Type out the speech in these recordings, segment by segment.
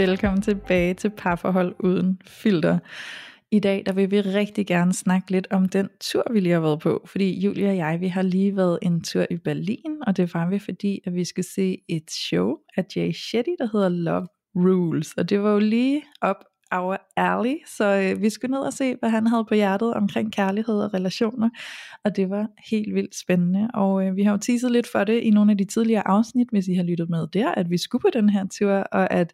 Velkommen tilbage til Parforhold Uden Filter. I dag der vil vi rigtig gerne snakke lidt om den tur, vi lige har været på. Fordi Julie og jeg, vi har lige været en tur i Berlin, og det var vi fordi, at vi skulle se et show af Jay Shetty, der hedder Love Rules. Og det var jo lige op our alley, så øh, vi skulle ned og se, hvad han havde på hjertet omkring kærlighed og relationer, og det var helt vildt spændende, og øh, vi har jo teaset lidt for det i nogle af de tidligere afsnit, hvis I har lyttet med der, at vi skulle på den her tur, og at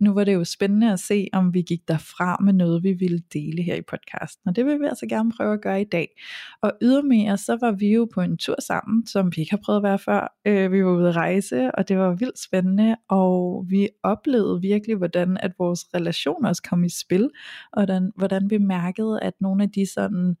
nu var det jo spændende at se, om vi gik derfra med noget, vi ville dele her i podcasten, og det vil vi altså gerne prøve at gøre i dag. Og ydermere, så var vi jo på en tur sammen, som vi ikke har prøvet at være før. Øh, vi var ude at rejse, og det var vildt spændende, og vi oplevede virkelig, hvordan at vores relationer også kom i spil, og hvordan, hvordan vi mærkede, at nogle af de sådan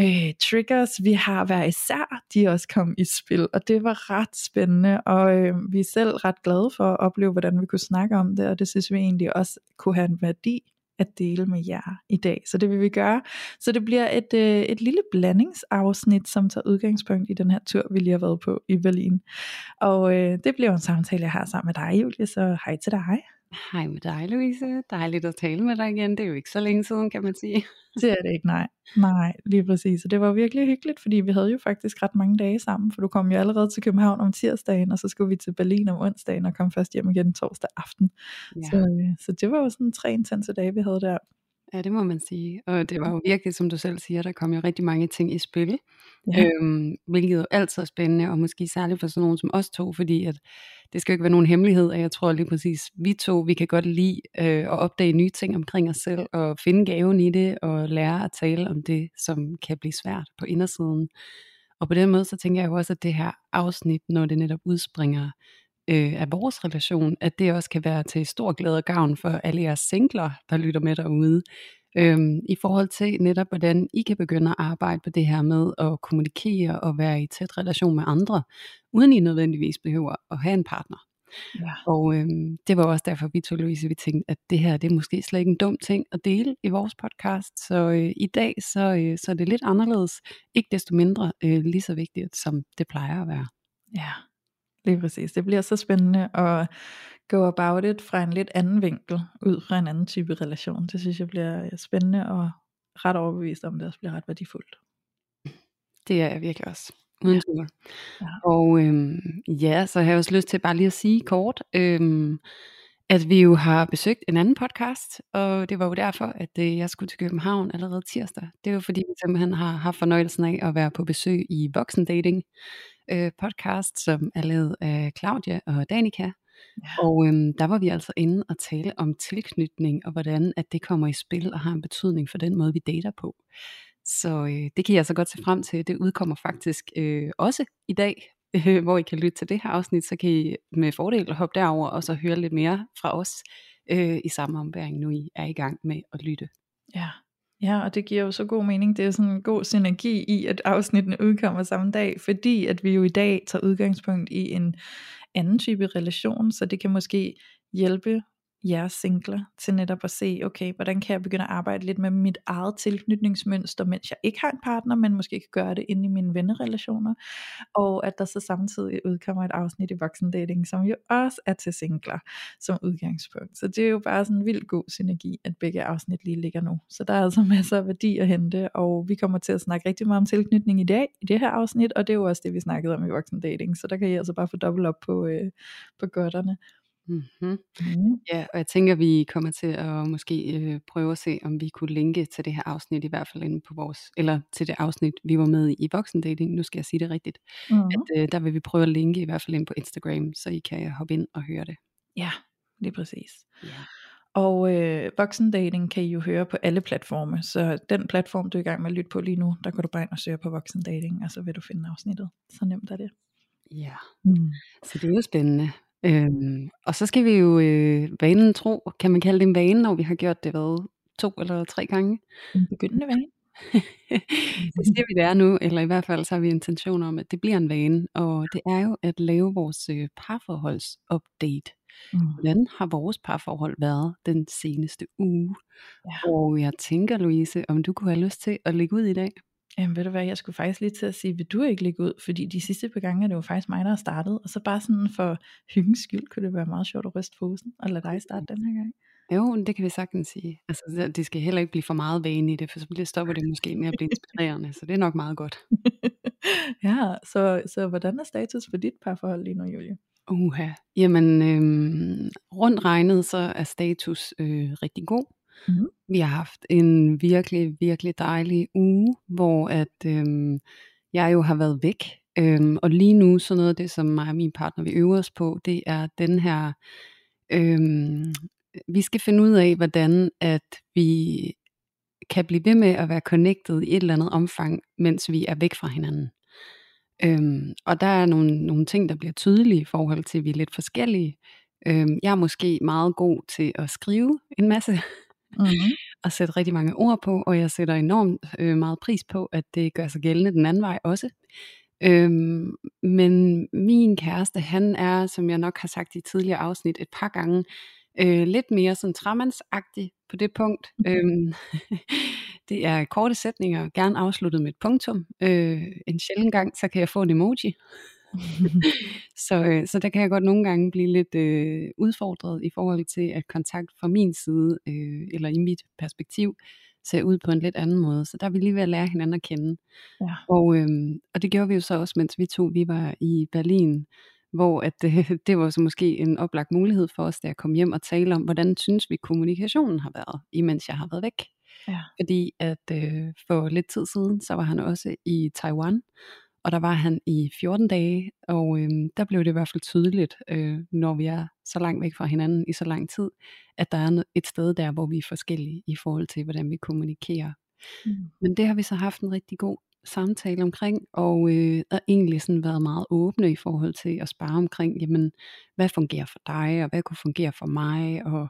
øh, triggers, vi har hver især, de også kom i spil, og det var ret spændende, og øh, vi er selv ret glade for at opleve, hvordan vi kunne snakke om det, og det synes vi egentlig også kunne have en værdi at dele med jer i dag. Så det vil vi gøre. Så det bliver et, øh, et lille blandingsafsnit, som tager udgangspunkt i den her tur, vi lige har været på i Berlin. Og øh, det bliver en samtale, jeg har sammen med dig, Julie, så hej til dig. Hej med dig, Louise. Dejligt at tale med dig igen. Det er jo ikke så længe siden, kan man sige. Det er det ikke, nej. Nej, lige præcis. Og det var virkelig hyggeligt, fordi vi havde jo faktisk ret mange dage sammen, for du kom jo allerede til København om tirsdagen, og så skulle vi til Berlin om onsdagen, og kom først hjem igen torsdag aften. Ja. Så, øh, så det var jo sådan tre intense dage, vi havde der. Ja, det må man sige. Og det var jo virkelig, som du selv siger, der kom jo rigtig mange ting i spil. Ja. Øhm, hvilket jo altid er spændende, og måske særligt for sådan nogen som os to, fordi at det skal jo ikke være nogen hemmelighed, at jeg tror lige præcis, vi to, vi kan godt lide øh, at opdage nye ting omkring os selv, og finde gaven i det, og lære at tale om det, som kan blive svært på indersiden. Og på den måde, så tænker jeg jo også, at det her afsnit, når det netop udspringer øh, af vores relation, at det også kan være til stor glæde og gavn for alle jeres singler, der lytter med derude. Øhm, I forhold til netop, hvordan I kan begynde at arbejde på det her med at kommunikere og være i tæt relation med andre, uden I nødvendigvis behøver at have en partner. Ja. Og øhm, det var også derfor, vi to, Louise, vi tænkte, at det her, det er måske slet ikke en dum ting at dele i vores podcast. Så øh, i dag, så, øh, så er det lidt anderledes. Ikke desto mindre øh, lige så vigtigt, som det plejer at være. Ja, lige præcis. Det bliver så spændende at go about it fra en lidt anden vinkel, ud fra en anden type relation. Det synes jeg bliver spændende og ret overbevist om, det også bliver ret værdifuldt. Det er jeg virkelig også. Uden Ja. tvivl. Ja. Og øhm, ja, så har jeg også lyst til bare lige at sige kort, øhm, at vi jo har besøgt en anden podcast, og det var jo derfor, at øh, jeg skulle til København allerede tirsdag. Det jo fordi, vi simpelthen har haft fornøjelsen af at være på besøg i Voksendating øh, podcast, som er lavet af Claudia og Danika. Ja. Og øhm, der var vi altså inde og tale om tilknytning, og hvordan at det kommer i spil og har en betydning for den måde, vi dater på. Så øh, det kan jeg så godt se frem til. Det udkommer faktisk øh, også i dag, øh, hvor I kan lytte til det her afsnit, så kan I med fordel hoppe derover og så høre lidt mere fra os øh, i samme ombæring, nu I er i gang med at lytte. Ja. Ja, og det giver jo så god mening. Det er sådan en god synergi i, at afsnittene udkommer samme dag, fordi at vi jo i dag tager udgangspunkt i en anden type relation, så det kan måske hjælpe jeres singler til netop at se, okay, hvordan kan jeg begynde at arbejde lidt med mit eget tilknytningsmønster, mens jeg ikke har en partner, men måske kan gøre det inde i mine vennerrelationer, og at der så samtidig udkommer et afsnit i voksendating, som jo også er til singler som udgangspunkt. Så det er jo bare sådan en vild god synergi, at begge afsnit lige ligger nu. Så der er altså masser af værdi at hente, og vi kommer til at snakke rigtig meget om tilknytning i dag, i det her afsnit, og det er jo også det, vi snakkede om i voksendating, så der kan I altså bare få dobbelt op på, øh, på godterne. Mm-hmm. Mm. Ja, og jeg tænker, vi kommer til at måske øh, prøve at se, om vi kunne linke til det her afsnit, i hvert fald inde på vores, eller til det afsnit, vi var med i i voksendating, nu skal jeg sige det rigtigt, Mm. at øh, der vil vi prøve at linke i hvert fald ind på Instagram, så I kan hoppe ind og høre det. Ja, lige præcis. Ja. Og øh, voksendating kan I jo høre på alle platforme, så den platform, du er i gang med at lytte på lige nu, der går du bare ind og søger på voksendating, og så vil du finde afsnittet. Så nemt er det. Ja, Mm. så det er jo spændende. Øhm, og så skal vi jo øh, vanen tro, kan man kalde det en vane, når vi har gjort det hvad, to eller tre gange? En begyndende vane. det siger vi det er nu, eller i hvert fald så har vi intention om, at det bliver en vane, og det er jo at lave vores øh, parforholdsupdate. Mm. Hvordan har vores parforhold været den seneste uge? Ja. Og jeg tænker, Louise, om du kunne have lyst til at lægge ud i dag? Jamen ved du hvad, jeg skulle faktisk lige til at sige, vil du ikke lægge ud? Fordi de sidste par gange er det jo faktisk mig, der har startet. Og så bare sådan for hyggens skyld, kunne det være meget sjovt at ryste posen og lade dig starte den her gang. Jo, det kan vi sagtens sige. Altså, det- skal heller ikke blive for meget vane i det, for så bliver- stopper det måske med at blive inspirerende. Så det er nok meget godt. ja, så, så hvordan er status for dit parforhold lige nu, Julie? Uha. Jamen, øhm, rundt regnet, så er status øh, rigtig god. Mhm. Vi har haft en virkelig, virkelig dejlig uge, hvor at øhm, jeg jo har været væk. Øhm, og lige nu, så noget af det, som mig og min partner vi øver os på, det er den her, øhm, vi skal finde ud af, hvordan at vi kan blive ved med at være connected i et eller andet omfang, mens vi er væk fra hinanden. Øhm, og der er nogle, nogle ting, der bliver tydelige i forhold til, at vi er lidt forskellige. Øhm, jeg er måske meget god til at skrive en masse, Mm-hmm. og sætte rigtig mange ord på, og jeg sætter enormt øh, meget pris på, at det gør sig gældende den anden vej også. Øhm, men min kæreste, han er, som jeg nok har sagt i tidligere afsnit et par gange, øh, lidt mere sådan tramandsagtig på det punkt. Øhm, det er korte sætninger, gerne afsluttet med et punktum. Øh, en sjælden gang, så kan jeg få en emoji. Så, øh, så der kan jeg godt nogle gange blive lidt øh, udfordret i forhold til, at kontakt fra min side, øh, eller i mit perspektiv, ser ud på en lidt anden måde. Så der er vi lige ved at lære hinanden at kende. ja. Og, øhm, og det gjorde vi jo så også, mens vi to vi var i Berlin, hvor at, øh, det var så måske en oplagt mulighed for os, da jeg kom hjem og tale om, hvordan synes vi kommunikationen har været, imens jeg har været væk. Ja. Fordi at øh, for lidt tid siden, så var han også i Taiwan, og der var han i 14 dage, og øh, der blev det i hvert fald tydeligt, øh, når vi er så langt væk fra hinanden i så lang tid, at der er et sted der, hvor vi er forskellige i forhold til, hvordan vi kommunikerer. Mm. Men det har vi så haft en rigtig god samtale omkring, og øh, er egentlig sådan været meget åbne i forhold til at spare omkring, jamen, hvad fungerer for dig, og hvad kunne fungere for mig, og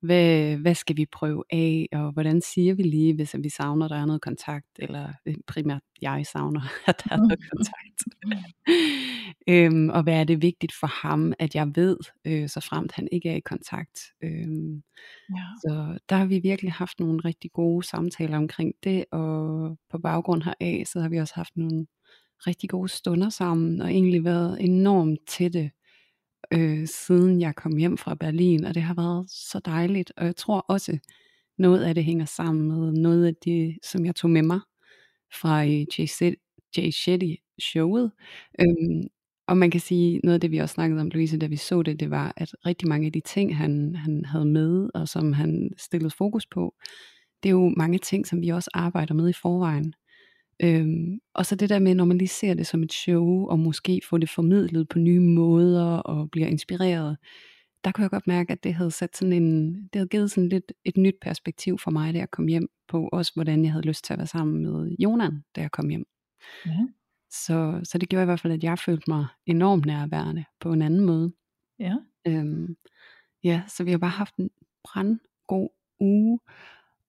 hvad, hvad skal vi prøve af, og hvordan siger vi lige, hvis vi savner, at der er noget kontakt, eller øh, primært jeg savner, at der er noget kontakt. øhm, og hvad er det vigtigt for ham, at jeg ved, øh, så fremt han ikke er i kontakt. Øhm, Ja. så der har vi virkelig haft nogle rigtig gode samtaler omkring det, og på baggrund heraf, så har vi også haft nogle rigtig gode stunder sammen, og egentlig været enormt tætte, øh, siden jeg kom hjem fra Berlin, og det har været så dejligt, og jeg tror også, noget af det hænger sammen med noget af det, som jeg tog med mig fra øh, Jay Shetty showet. Øhm, og man kan sige, noget af det vi også snakkede om, Louise, da vi så det, det var, at rigtig mange af de ting, han, han havde med, og som han stillede fokus på, det er jo mange ting, som vi også arbejder med i forvejen. Øhm, og så det der med, når man lige ser det som et show, og måske få det formidlet på nye måder, og bliver inspireret, der kunne jeg godt mærke, at det havde sat sådan en, det havde givet sådan lidt et nyt perspektiv for mig, da jeg kom hjem på, også hvordan jeg havde lyst til at være sammen med Jonan, da jeg kom hjem. Ja. Så, så det gjorde i hvert fald, at jeg følte mig enormt nærværende på en anden måde. Ja. Øhm, ja, så vi har bare haft en brandgod uge,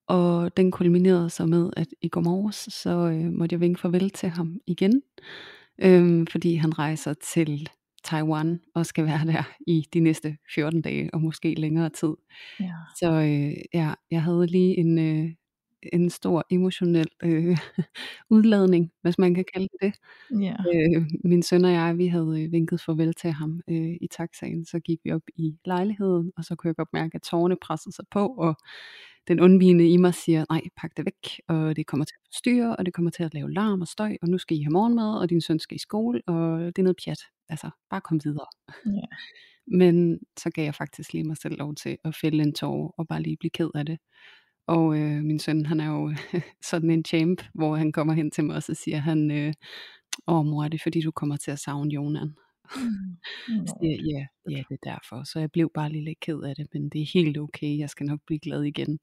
og den kulminerede så med, at i går morges, så øh, måtte jeg vinke farvel til ham igen, øhm, fordi han rejser til Taiwan og skal være der i de næste 14 dage, og måske længere tid. Ja. Så øh, ja, jeg havde lige en, øh, en stor emotionel øh, udladning, hvis man kan kalde det det. Ja. Øh, min søn og jeg, vi havde øh, vinket farvel til ham øh, i taxaen, så gik vi op i lejligheden, og så kunne jeg godt mærke, at tårerne pressede sig på, og den undvigende i mig siger, nej, pak det væk, og det kommer til at forstyrre, og det kommer til at lave larm og støj, og nu skal I have morgenmad, og din søn skal i skole, og det er noget pjat. Altså, bare kom videre. Ja. Men så gav jeg faktisk lige mig selv lov til at fælde en tår, og bare lige blive ked af det. Og øh, min søn, han er jo sådan en champ, hvor han kommer hen til mig, og så siger han, øh, åh mor, er det fordi du kommer til at savne Jonan? Så siger jeg, ja, ja, det er derfor. Så jeg blev bare lige lidt ked af det, men det er helt okay, jeg skal nok blive glad igen.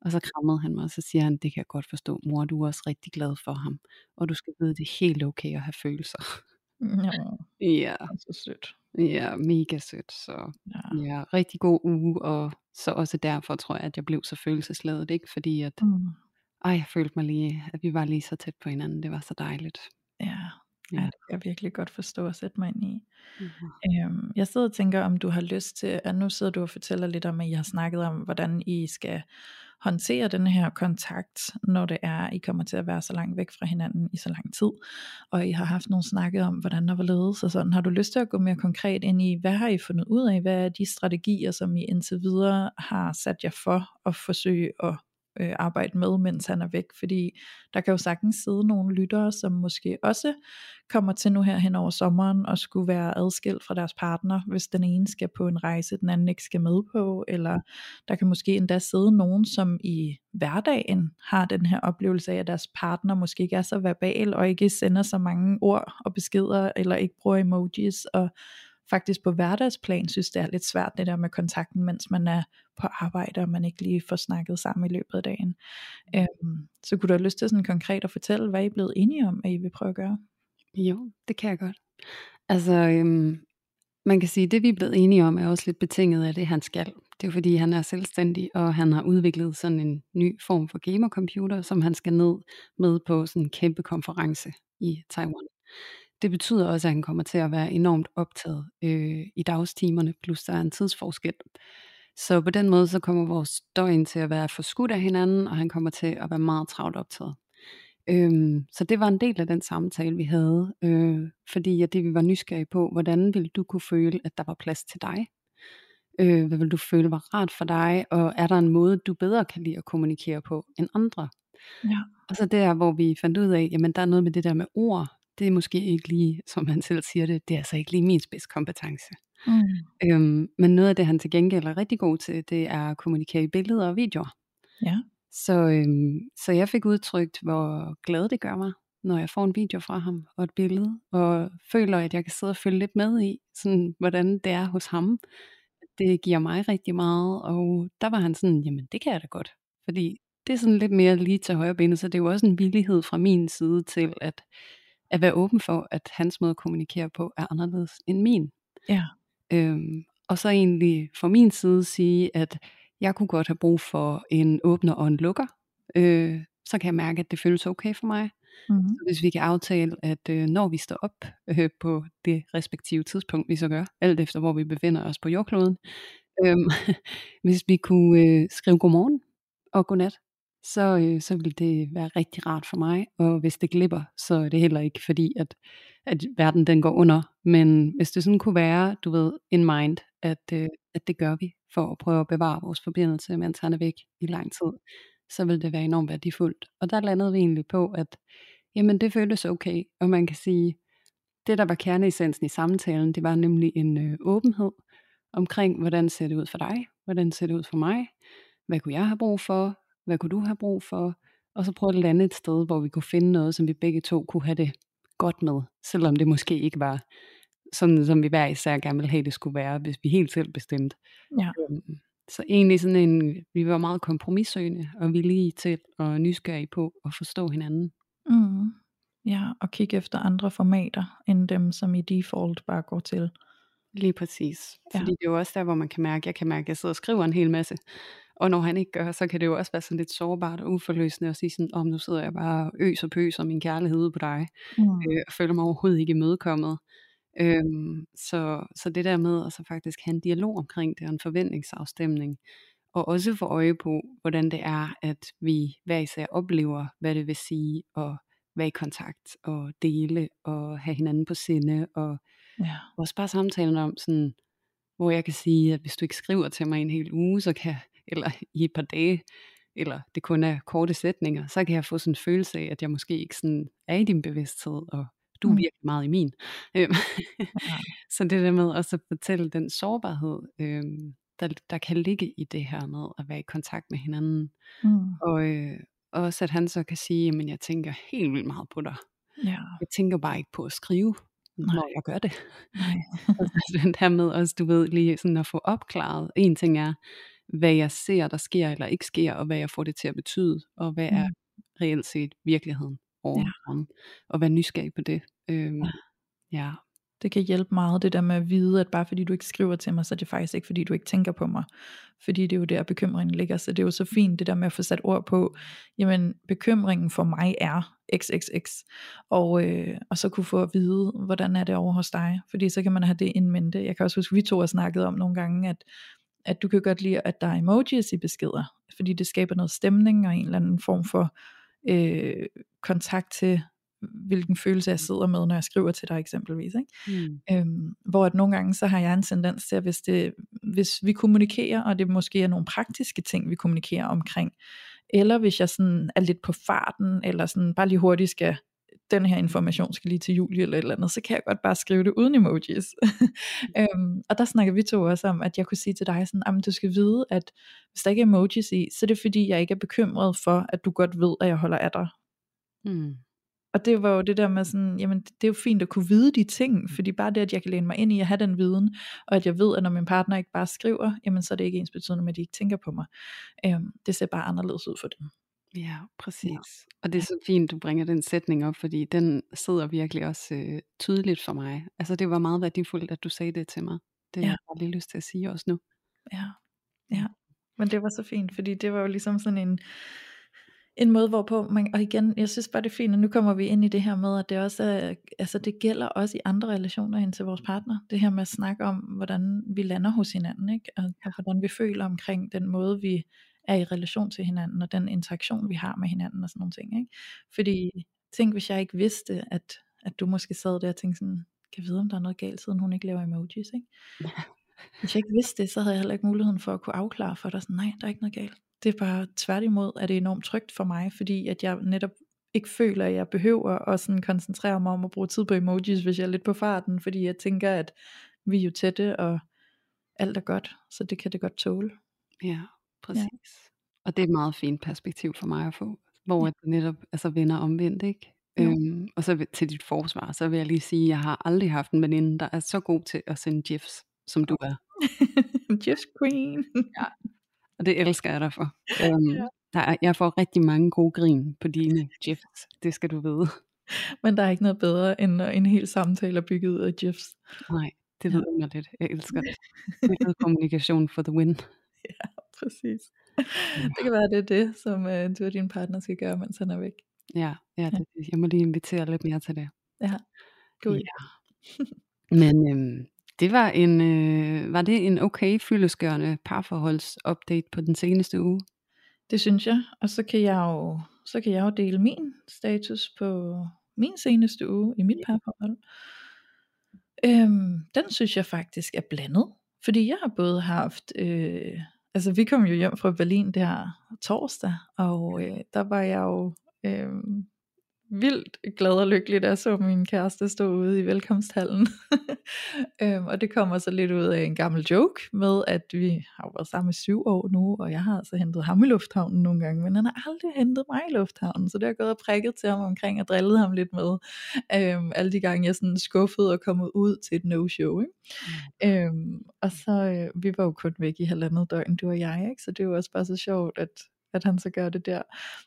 Og så krammede han mig, og så siger han, det kan jeg godt forstå, mor, du er også rigtig glad for ham, og du skal vide, det er helt okay at have følelser. Ja, Ja, så sødt. ja, mega sødt. Så Ja. ja, rigtig god uge, og så også derfor tror jeg, at jeg blev så følelsesladet, ikke? Fordi at, Mm. ej, jeg følte mig lige, at vi var lige så tæt på hinanden, det var så dejligt. Ja, ja, det kan jeg virkelig godt forstå at sætte mig ind i. Mhm. Øhm, jeg sidder og tænker, om du har lyst til, at nu sidder du og fortæller lidt om, at I har snakket om, hvordan I skal håndtere den her kontakt, når det er, I kommer til at være så langt væk fra hinanden i så lang tid, og I har haft nogle snakke om, hvordan der var ledes og sådan. Har du lyst til at gå mere konkret ind i, hvad har I fundet ud af, hvad er de strategier, som I indtil videre har sat jer for at forsøge at øh, arbejde med, mens han er væk, fordi der kan jo sagtens sidde nogle lyttere, som måske også kommer til nu her hen over sommeren og skulle være adskilt fra deres partner, hvis den ene skal på en rejse, den anden ikke skal med på, eller der kan måske endda sidde nogen, som i hverdagen har den her oplevelse af, at deres partner måske ikke er så verbal, og ikke sender så mange ord og beskeder, eller ikke bruger emojis, og faktisk på hverdagsplan synes, det er lidt svært det der med kontakten, mens man er på arbejde, og man ikke lige får snakket sammen i løbet af dagen. Øhm, så kunne du have lyst til sådan konkret at fortælle, hvad I er blevet enige om, at I vil prøve at gøre? Jo, det kan jeg godt. Altså, øhm, man kan sige, at det vi er blevet enige om, er også lidt betinget af det, han skal. Det er fordi, han er selvstændig, og han har udviklet sådan en ny form for gamercomputer, som han skal ned med på sådan en kæmpe konference i Taiwan. Det betyder også, at han kommer til at være enormt optaget øh, i dagstimerne, plus der er en tidsforskel. Så på den måde, så kommer vores døgn til at være forskudt af hinanden, og han kommer til at være meget travlt optaget. Øhm, så det var en del af den samtale, vi havde, øh, fordi at det vi var nysgerrige på, hvordan ville du kunne føle, at der var plads til dig? Øh, hvad vil du føle var rart for dig, og er der en måde, du bedre kan lide at kommunikere på end andre? Ja. Og så der, hvor vi fandt ud af, jamen der er noget med det der med ord, det er måske ikke lige, som han selv siger det, det er altså ikke lige min spidskompetence. Mm. Øhm, men noget af det, han til gengæld er rigtig god til, det er at kommunikere i billeder og videoer. Ja. Så, øhm, så jeg fik udtrykt, hvor glad det gør mig, når jeg får en video fra ham og et billede, og føler, at jeg kan sidde og følge lidt med i, sådan, hvordan det er hos ham. Det giver mig rigtig meget, og der var han sådan, jamen det kan jeg da godt, fordi det er sådan lidt mere lige til højre benet, så det er jo også en villighed fra min side til at, at være åben for, at hans måde at kommunikere på er anderledes end min. Ja. Øhm, og så egentlig fra min side sige, at jeg kunne godt have brug for en åbner og en lukker. Øh, så kan jeg mærke, at det føles okay for mig. Mm. Så hvis vi kan aftale, at øh, når vi står op øh, på det respektive tidspunkt, vi så gør, alt efter hvor vi befinder os på jordkloden, øh, hvis vi kunne øh, skrive godmorgen og godnat, så, øh, så ville det være rigtig rart for mig. Og hvis det glipper, så er det heller ikke fordi, at, at verden den går under. Men hvis det sådan kunne være, du ved, in mind, at, øh, at det gør vi for at prøve at bevare vores forbindelse, mens han er væk i lang tid, så vil det være enormt værdifuldt. Og der landede vi egentlig på, at jamen det føltes okay, og man kan sige, det der var kerneessensen i samtalen, det var nemlig en øh, åbenhed omkring, hvordan ser det ud for dig, hvordan ser det ud for mig, hvad kunne jeg have brug for, hvad kunne du have brug for, og så prøve at lande et sted, hvor vi kunne finde noget, som vi begge to kunne have det godt med, selvom det måske ikke var sådan, som vi hver især gerne ville have, det skulle være, hvis vi helt selv bestemte. Ja. Øhm, Så egentlig sådan en, vi var meget kompromissøgende, og villige til og nysgerrige på at forstå hinanden. Mm. Ja, og kigge efter andre formater, end dem, som i default bare går til. Lige præcis. Ja. Fordi det er jo også der, hvor man kan mærke, jeg kan mærke, at jeg sidder og skriver en hel masse. Og når han ikke gør, så kan det jo også være sådan lidt sårbart og uforløsende at sige sådan, om nu sidder jeg bare og øs og pøser min kærlighed på dig, Mm. øh, og føler mig overhovedet ikke imødekommet. Øhm, så, så det der med at så faktisk have en dialog omkring det, og en forventningsafstemning, og også få øje på, hvordan det er, at vi hver især oplever, hvad det vil sige at være i kontakt, og dele, og have hinanden på sinde, og Ja. også bare samtalen om sådan, hvor jeg kan sige, at hvis du ikke skriver til mig en hel uge, så kan, eller i et par dage, eller det kun er korte sætninger, så kan jeg få sådan en følelse af, at jeg måske ikke sådan er i din bevidsthed, og du er Mm. virkelig meget i min. Øhm, Ja. så det der med også at fortælle den sårbarhed, øhm, der, der kan ligge i det her med at være i kontakt med hinanden. Mm. Og øh, også at han så kan sige, at jeg tænker helt vildt meget på dig. Ja. Jeg tænker bare ikke på at skrive. Nej. når jeg gør det. Nej. altså, den her med også, du ved, lige sådan at få opklaret. En ting er, hvad jeg ser, der sker eller ikke sker, og hvad jeg får det til at betyde, og hvad mm. er reelt set virkeligheden over ja. og være nysgerrig på det. Øhm, ja. ja. Det kan hjælpe meget, det der med at vide, at bare fordi du ikke skriver til mig, så er det faktisk ikke, fordi du ikke tænker på mig. Fordi det er jo der, bekymringen ligger. Så det er jo så fint, det der med at få sat ord på, jamen bekymringen for mig er xxx. Og, øh, og så kunne få at vide, hvordan er det over hos dig. Fordi så kan man have det in mente. Jeg kan også huske, vi to har snakket om nogle gange, at at du kan godt lide, at der er emojis i beskeder, fordi det skaber noget stemning og en eller anden form for øh, kontakt til, hvilken følelse jeg sidder med, når jeg skriver til dig eksempelvis. Ikke? Mm. Øhm, hvor at nogle gange, så har jeg en tendens til, at hvis, det, hvis vi kommunikerer, og det måske er nogle praktiske ting, vi kommunikerer omkring, eller hvis jeg sådan er lidt på farten, eller sådan bare lige hurtigt skal den her information skal lige til Julie eller et eller andet, så kan jeg godt bare skrive det uden emojis. øhm, og der snakker vi to også om, at jeg kunne sige til dig sådan, at du skal vide, at hvis der ikke er emojis i, så er det fordi, jeg ikke er bekymret for, at du godt ved, at jeg holder af dig. Mm. Og det var jo det der med sådan, jamen det er jo fint at kunne vide de ting, fordi bare det, at jeg kan læne mig ind i at have den viden, og at jeg ved, at når min partner ikke bare skriver, jamen så er det ikke ens betydende med, at de ikke tænker på mig. Øhm, det ser bare anderledes ud for dem. Ja, præcis. Ja. Og det er så fint, du bringer den sætning op, fordi den sidder virkelig også øh, tydeligt for mig. Altså det var meget værdifuldt, at du sagde det til mig. Det har jeg lige lyst til at sige også nu. Ja, ja. Men det var så fint, fordi det var jo ligesom sådan en, en måde, hvorpå man, og igen, jeg synes bare det er fint, og nu kommer vi ind i det her med, at det også er, altså det gælder også i andre relationer ind til vores partner, det her med at snakke om, hvordan vi lander hos hinanden, ikke? Og, og hvordan vi føler omkring den måde, vi er i relation til hinanden, og den interaktion, vi har med hinanden, og sådan nogle ting. Ikke? Fordi, tænk hvis jeg ikke vidste, at, at du måske sad der og tænkte sådan, kan vide, om der er noget galt, siden hun ikke laver emojis, ikke? Hvis jeg ikke vidste det, så havde jeg heller ikke muligheden for at kunne afklare for dig, sådan, nej, der er ikke noget galt. Det er bare tværtimod, at det er enormt trygt for mig, fordi at jeg netop ikke føler, at jeg behøver at sådan koncentrere mig om at bruge tid på emojis, hvis jeg er lidt på farten, fordi jeg tænker, at vi er jo tætte, og alt er godt, så det kan det godt tåle. Ja, præcis. Ja. Og det er et meget fint perspektiv for mig at få, hvor ja. det netop altså vender omvendt, ikke? Øhm, og så til dit forsvar, så vil jeg lige sige, at jeg har aldrig haft en veninde, der er så god til at sende gifs, som du er. GIFs queen. ja, og det elsker jeg dig for. Øhm, ja. der er, jeg får rigtig mange gode grin på dine gifs, det skal du vide. Men der er ikke noget bedre, end en hel samtale er bygget ud af gifs. Nej, det ved ja. jeg lidt. Jeg elsker det. Det kommunikation for the win. Ja, præcis. det kan være, det er det, som øh, du og din partner skal gøre, mens han er væk. Ja, ja, det, jeg må lige invitere lidt mere til det. Ja, god. Ja. Men øhm, det var en, øh, var det en okay fyldeskørende parforholdsupdate på den seneste uge? Det synes jeg, og så kan jeg jo, så kan jeg jo dele min status på min seneste uge i mit parforhold. Øhm, den synes jeg faktisk er blandet, fordi jeg har både haft øh, altså vi kom jo hjem fra Berlin der torsdag, og øh, der var jeg jo øh, vildt glad og lykkelig, da jeg så min kæreste stå ude i velkomsthallen. øhm, og det kommer så lidt ud af en gammel joke med, at vi har været sammen i syv år nu, og jeg har altså hentet ham i lufthavnen nogle gange, men han har aldrig hentet mig i lufthavnen, så det har gået og prikket til ham omkring og drillet ham lidt med, øhm, alle de gange jeg sådan skuffede og kommet ud til et no-show. Ikke? Mm. Øhm, og så, øh, vi var jo kun væk i halvandet døgn, du og jeg, ikke? så det var også bare så sjovt, at at han så gør det der.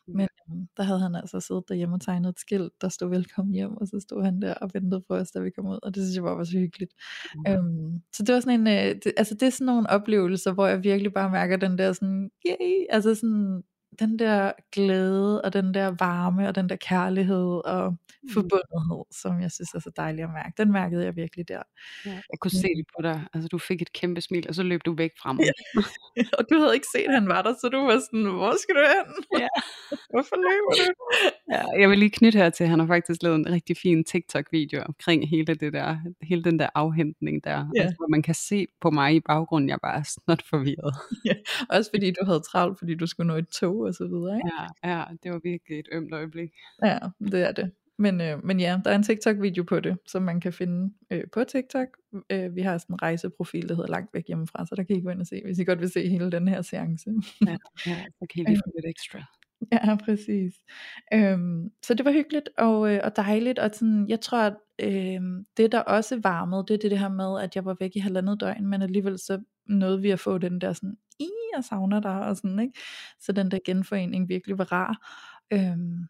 Men øhm, der havde han altså siddet derhjemme og tegnet et skilt, der stod velkommen hjem, og så stod han der og ventede på os, da vi kom ud, og det synes jeg bare var så hyggeligt. Mm. Øhm, så det var sådan en, øh, det, altså det er sådan nogle oplevelser, hvor jeg virkelig bare mærker den der sådan, yay, altså sådan, den der glæde, og den der varme, og den der kærlighed, og mm. Forbundethed, som jeg synes er så dejligt at mærke. Den mærkede jeg virkelig der. Ja, jeg kunne se det på dig. Altså, du fik et kæmpe smil, og så løb du væk fra mig. Ja. og du havde ikke set, at han var der, så du var sådan, hvor skal du hen? Ja. Hvorfor løber du? Ja, jeg vil lige knytte her til, at han har faktisk lavet en rigtig fin TikTok-video omkring hele, det der, hele den der afhentning der. Ja. Altså, hvor man kan se på mig i baggrunden, jeg bare er snart forvirret. Ja, også fordi du havde travlt, fordi du skulle nå et tog og så videre. Ikke? Ja, ja, det var virkelig et ømt øjeblik. Ja, det er det. Men, øh, men ja, der er en TikTok-video på det, som man kan finde øh, på TikTok. Øh, vi har sådan en rejseprofil, der hedder Langt væk hjemmefra, så der kan I gå ind og se, hvis I godt vil se hele den her seance. ja, ja, så kan I lige få lidt ekstra. Ja, præcis. Øhm, så det var hyggeligt og, øh, og dejligt, og sådan, jeg tror, at øh, det der også varmede, det er det, det her med, at jeg var væk i halvandet døgn, men alligevel så nåede vi at få den der sådan, i, jeg savner dig, og sådan, ikke? Så den der genforening virkelig var rar. Øhm,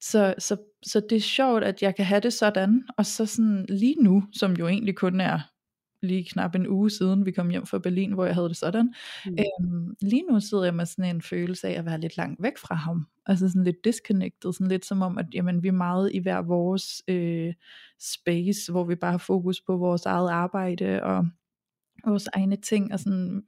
så, så, så det er sjovt, at jeg kan have det sådan, og så sådan lige nu, som jo egentlig kun er lige knap en uge siden, vi kom hjem fra Berlin, hvor jeg havde det sådan. Mm. Øhm, lige nu sidder jeg med sådan en følelse af at være lidt langt væk fra ham. Altså sådan lidt disconnected, sådan lidt som om, at jamen, vi er meget i hver vores øh, space, hvor vi bare har fokus på vores eget arbejde og vores egne ting. Og sådan,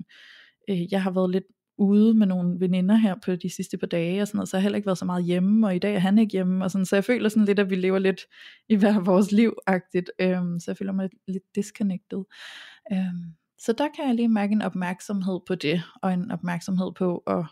øh, jeg har været lidt ude med nogle veninder her på de sidste par dage, og sådan noget, så jeg har heller ikke været så meget hjemme, og i dag er han ikke hjemme, og sådan, så jeg føler sådan lidt, at vi lever lidt i hver vores liv-agtigt, øhm, så jeg føler mig lidt, disconnected. Øhm, så der kan jeg lige mærke en opmærksomhed på det, og en opmærksomhed på at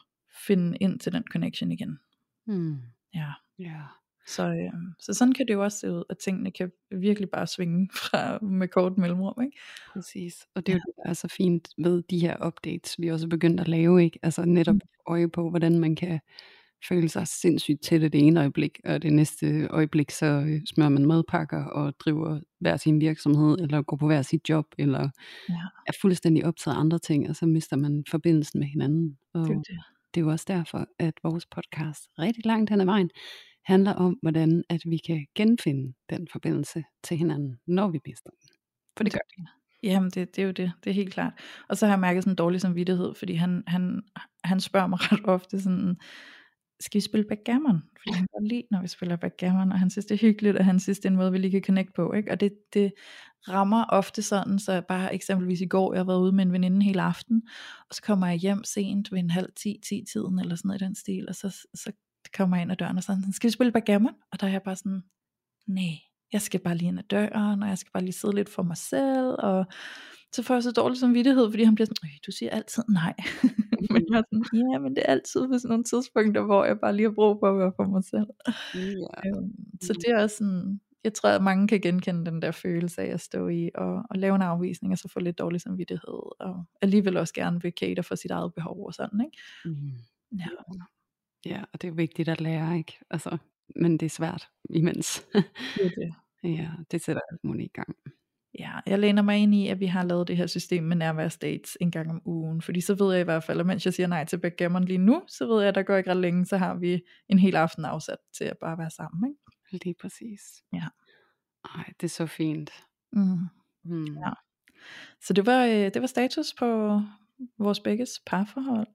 finde ind til den connection igen. Hmm. Ja. Ja. Så, øh, så sådan kan det jo også se ud, at tingene kan virkelig bare svinge fra med kort mellemrum, ikke? Præcis. Og det er jo det, der er så fint ved de her updates, vi også begyndt at lave, ikke? Altså netop Mm. øje på, hvordan man kan føle sig sindssygt til det, ene øjeblik, og det næste øjeblik, så øh, smører man madpakker og driver hver sin virksomhed, eller går på hver sit job, eller Ja. er fuldstændig optaget af andre ting, og så mister man forbindelsen med hinanden. Og Det er det. det er jo også derfor, at vores podcast rigtig langt hen ad vejen handler om, hvordan at vi kan genfinde den forbindelse til hinanden, når vi mister den. For det gør vi. Jamen det, det er jo det, det er helt klart. Og så har jeg mærket sådan en dårlig samvittighed, fordi han, han, han spørger mig ret ofte sådan, skal vi spille backgammon? Fordi han kan godt lide, når vi spiller backgammon, og han synes det er hyggeligt, og han synes det er en måde, vi lige kan connect på. Ikke? Og det, det rammer ofte sådan, så bare eksempelvis i går, jeg har været ude med en veninde hele aften, og så kommer jeg hjem sent ved en halv 10, 10 tiden, eller sådan noget i den stil, og så, så kommer ind ad døren og sådan, skal vi spille backgammon? Og der er jeg bare sådan, nej, jeg skal bare lige ind ad døren, og jeg skal bare lige sidde lidt for mig selv, og så får jeg så dårlig samvittighed, fordi han bliver sådan, "Øh, du siger altid nej. men jeg er sådan, ja, men det er altid ved sådan nogle tidspunkter, hvor jeg bare lige har brug for at være for mig selv. Ja. Øhm, så det er også sådan, jeg tror, at mange kan genkende den der følelse af at stå i og, og lave en afvisning, og så få lidt dårlig samvittighed, og alligevel også gerne vil cater for sit eget behov og sådan, ikke? Mm. Ja. Ja, og det er vigtigt at lære, ikke? Altså, men det er svært imens. Det er det. ja, det sætter alt muligt i gang. Ja, jeg læner mig ind i, at vi har lavet det her system med nærværsdates en gang om ugen, fordi så ved jeg i hvert fald, at mens jeg siger nej til backgammon lige nu, så ved jeg, at der går ikke ret længe, så har vi en hel aften afsat til at bare være sammen, ikke? Lige præcis. Ja. Ej, det er så fint. Mm. Mm. Ja. Så det var, øh, det var status på vores begges parforhold.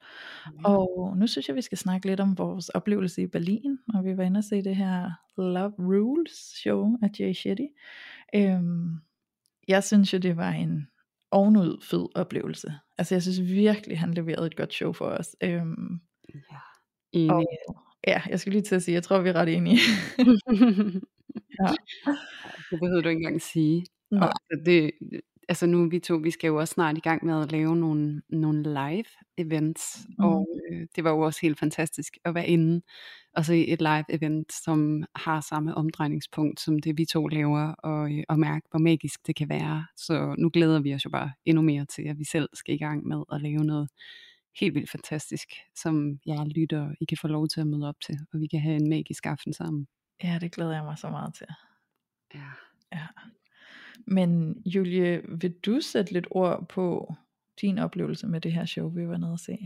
Ja. Og nu synes jeg, vi skal snakke lidt om vores oplevelse i Berlin, og vi var inde og se det her Love Rules show af Jay Shetty. Øhm, jeg synes jo, det var en ovenud fed oplevelse. Altså jeg synes virkelig, han leverede et godt show for os. Øhm, ja. Enig. og, ja, jeg skulle lige til at sige, jeg tror, vi er ret enige. ja. Det behøver du ikke engang sige. Og altså, det, altså nu vi to, vi skal jo også snart i gang med at lave nogle, nogle live events, Mm. og øh, det var jo også helt fantastisk at være inde og se et live event, som har samme omdrejningspunkt som det vi to laver, og, øh, og mærke hvor magisk det kan være. Så nu glæder vi os jo bare endnu mere til, at vi selv skal i gang med at lave noget helt vildt fantastisk, som jeg lytter, I kan få lov til at møde op til, og vi kan have en magisk aften sammen. ja, det glæder jeg mig så meget til. Ja. Ja. Men Julie, vil du sætte lidt ord på din oplevelse med det her show, vi var nede at se?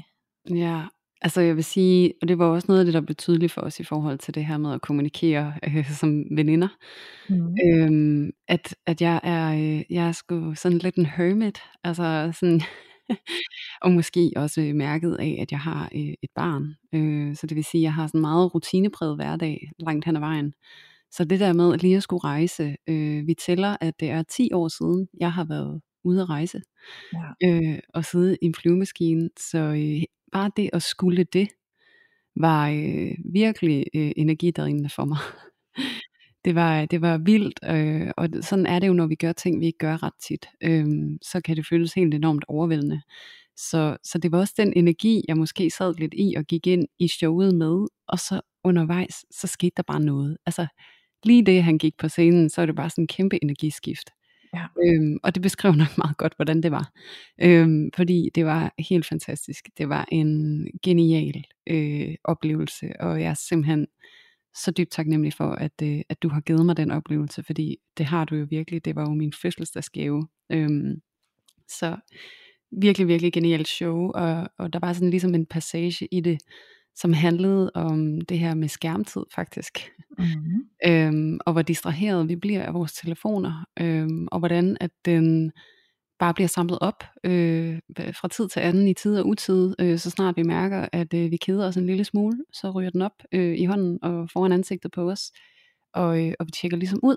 Ja, altså jeg vil sige, og det var også noget af det, der blev tydeligt for os i forhold til det her med at kommunikere øh, som veninder, Mm. øhm, at, at jeg er, øh, jeg er sgu sådan lidt en hermit, altså sådan, og måske også mærket af, at jeg har øh, et barn, øh, så det vil sige, at jeg har sådan en meget rutinepræget hverdag langt hen ad vejen. Så det der med lige at skulle rejse, øh, vi tæller, at det er 10 år siden, jeg har været ude at rejse, Ja. øh, og sidde i en flyvemaskine, så øh, bare det at skulle det, var øh, virkelig øh, energidrivende for mig. det var, det var vildt, øh, og sådan er det jo, når vi gør ting, vi ikke gør ret tit. Øh, så kan det føles helt enormt overvældende. Så, så det var også den energi, jeg måske sad lidt i og gik ind i showet med, og så undervejs, så skete der bare noget. Altså lige det, han gik på scenen, så er det bare sådan en kæmpe energiskift. Ja. Øhm, og det beskrev nok meget godt, hvordan det var. Øhm, fordi det var helt fantastisk. Det var en genial øh, oplevelse, og jeg er simpelthen så dybt taknemmelig for, at, øh, at du har givet mig den oplevelse, fordi det har du jo virkelig. Det var jo min fødselsdagsgave. Øhm, så virkelig, virkelig genialt show, og, og der var sådan ligesom en passage i det, som handlede om det her med skærmtid faktisk. Mm-hmm. Øhm, og hvor distraheret vi bliver af vores telefoner, øhm, og hvordan at den bare bliver samlet op øh, fra tid til anden i tid og utid, øh, så snart vi mærker, at øh, vi keder os en lille smule, så ryger den op øh, i hånden og foran ansigtet på os, og, øh, og vi tjekker ligesom ud.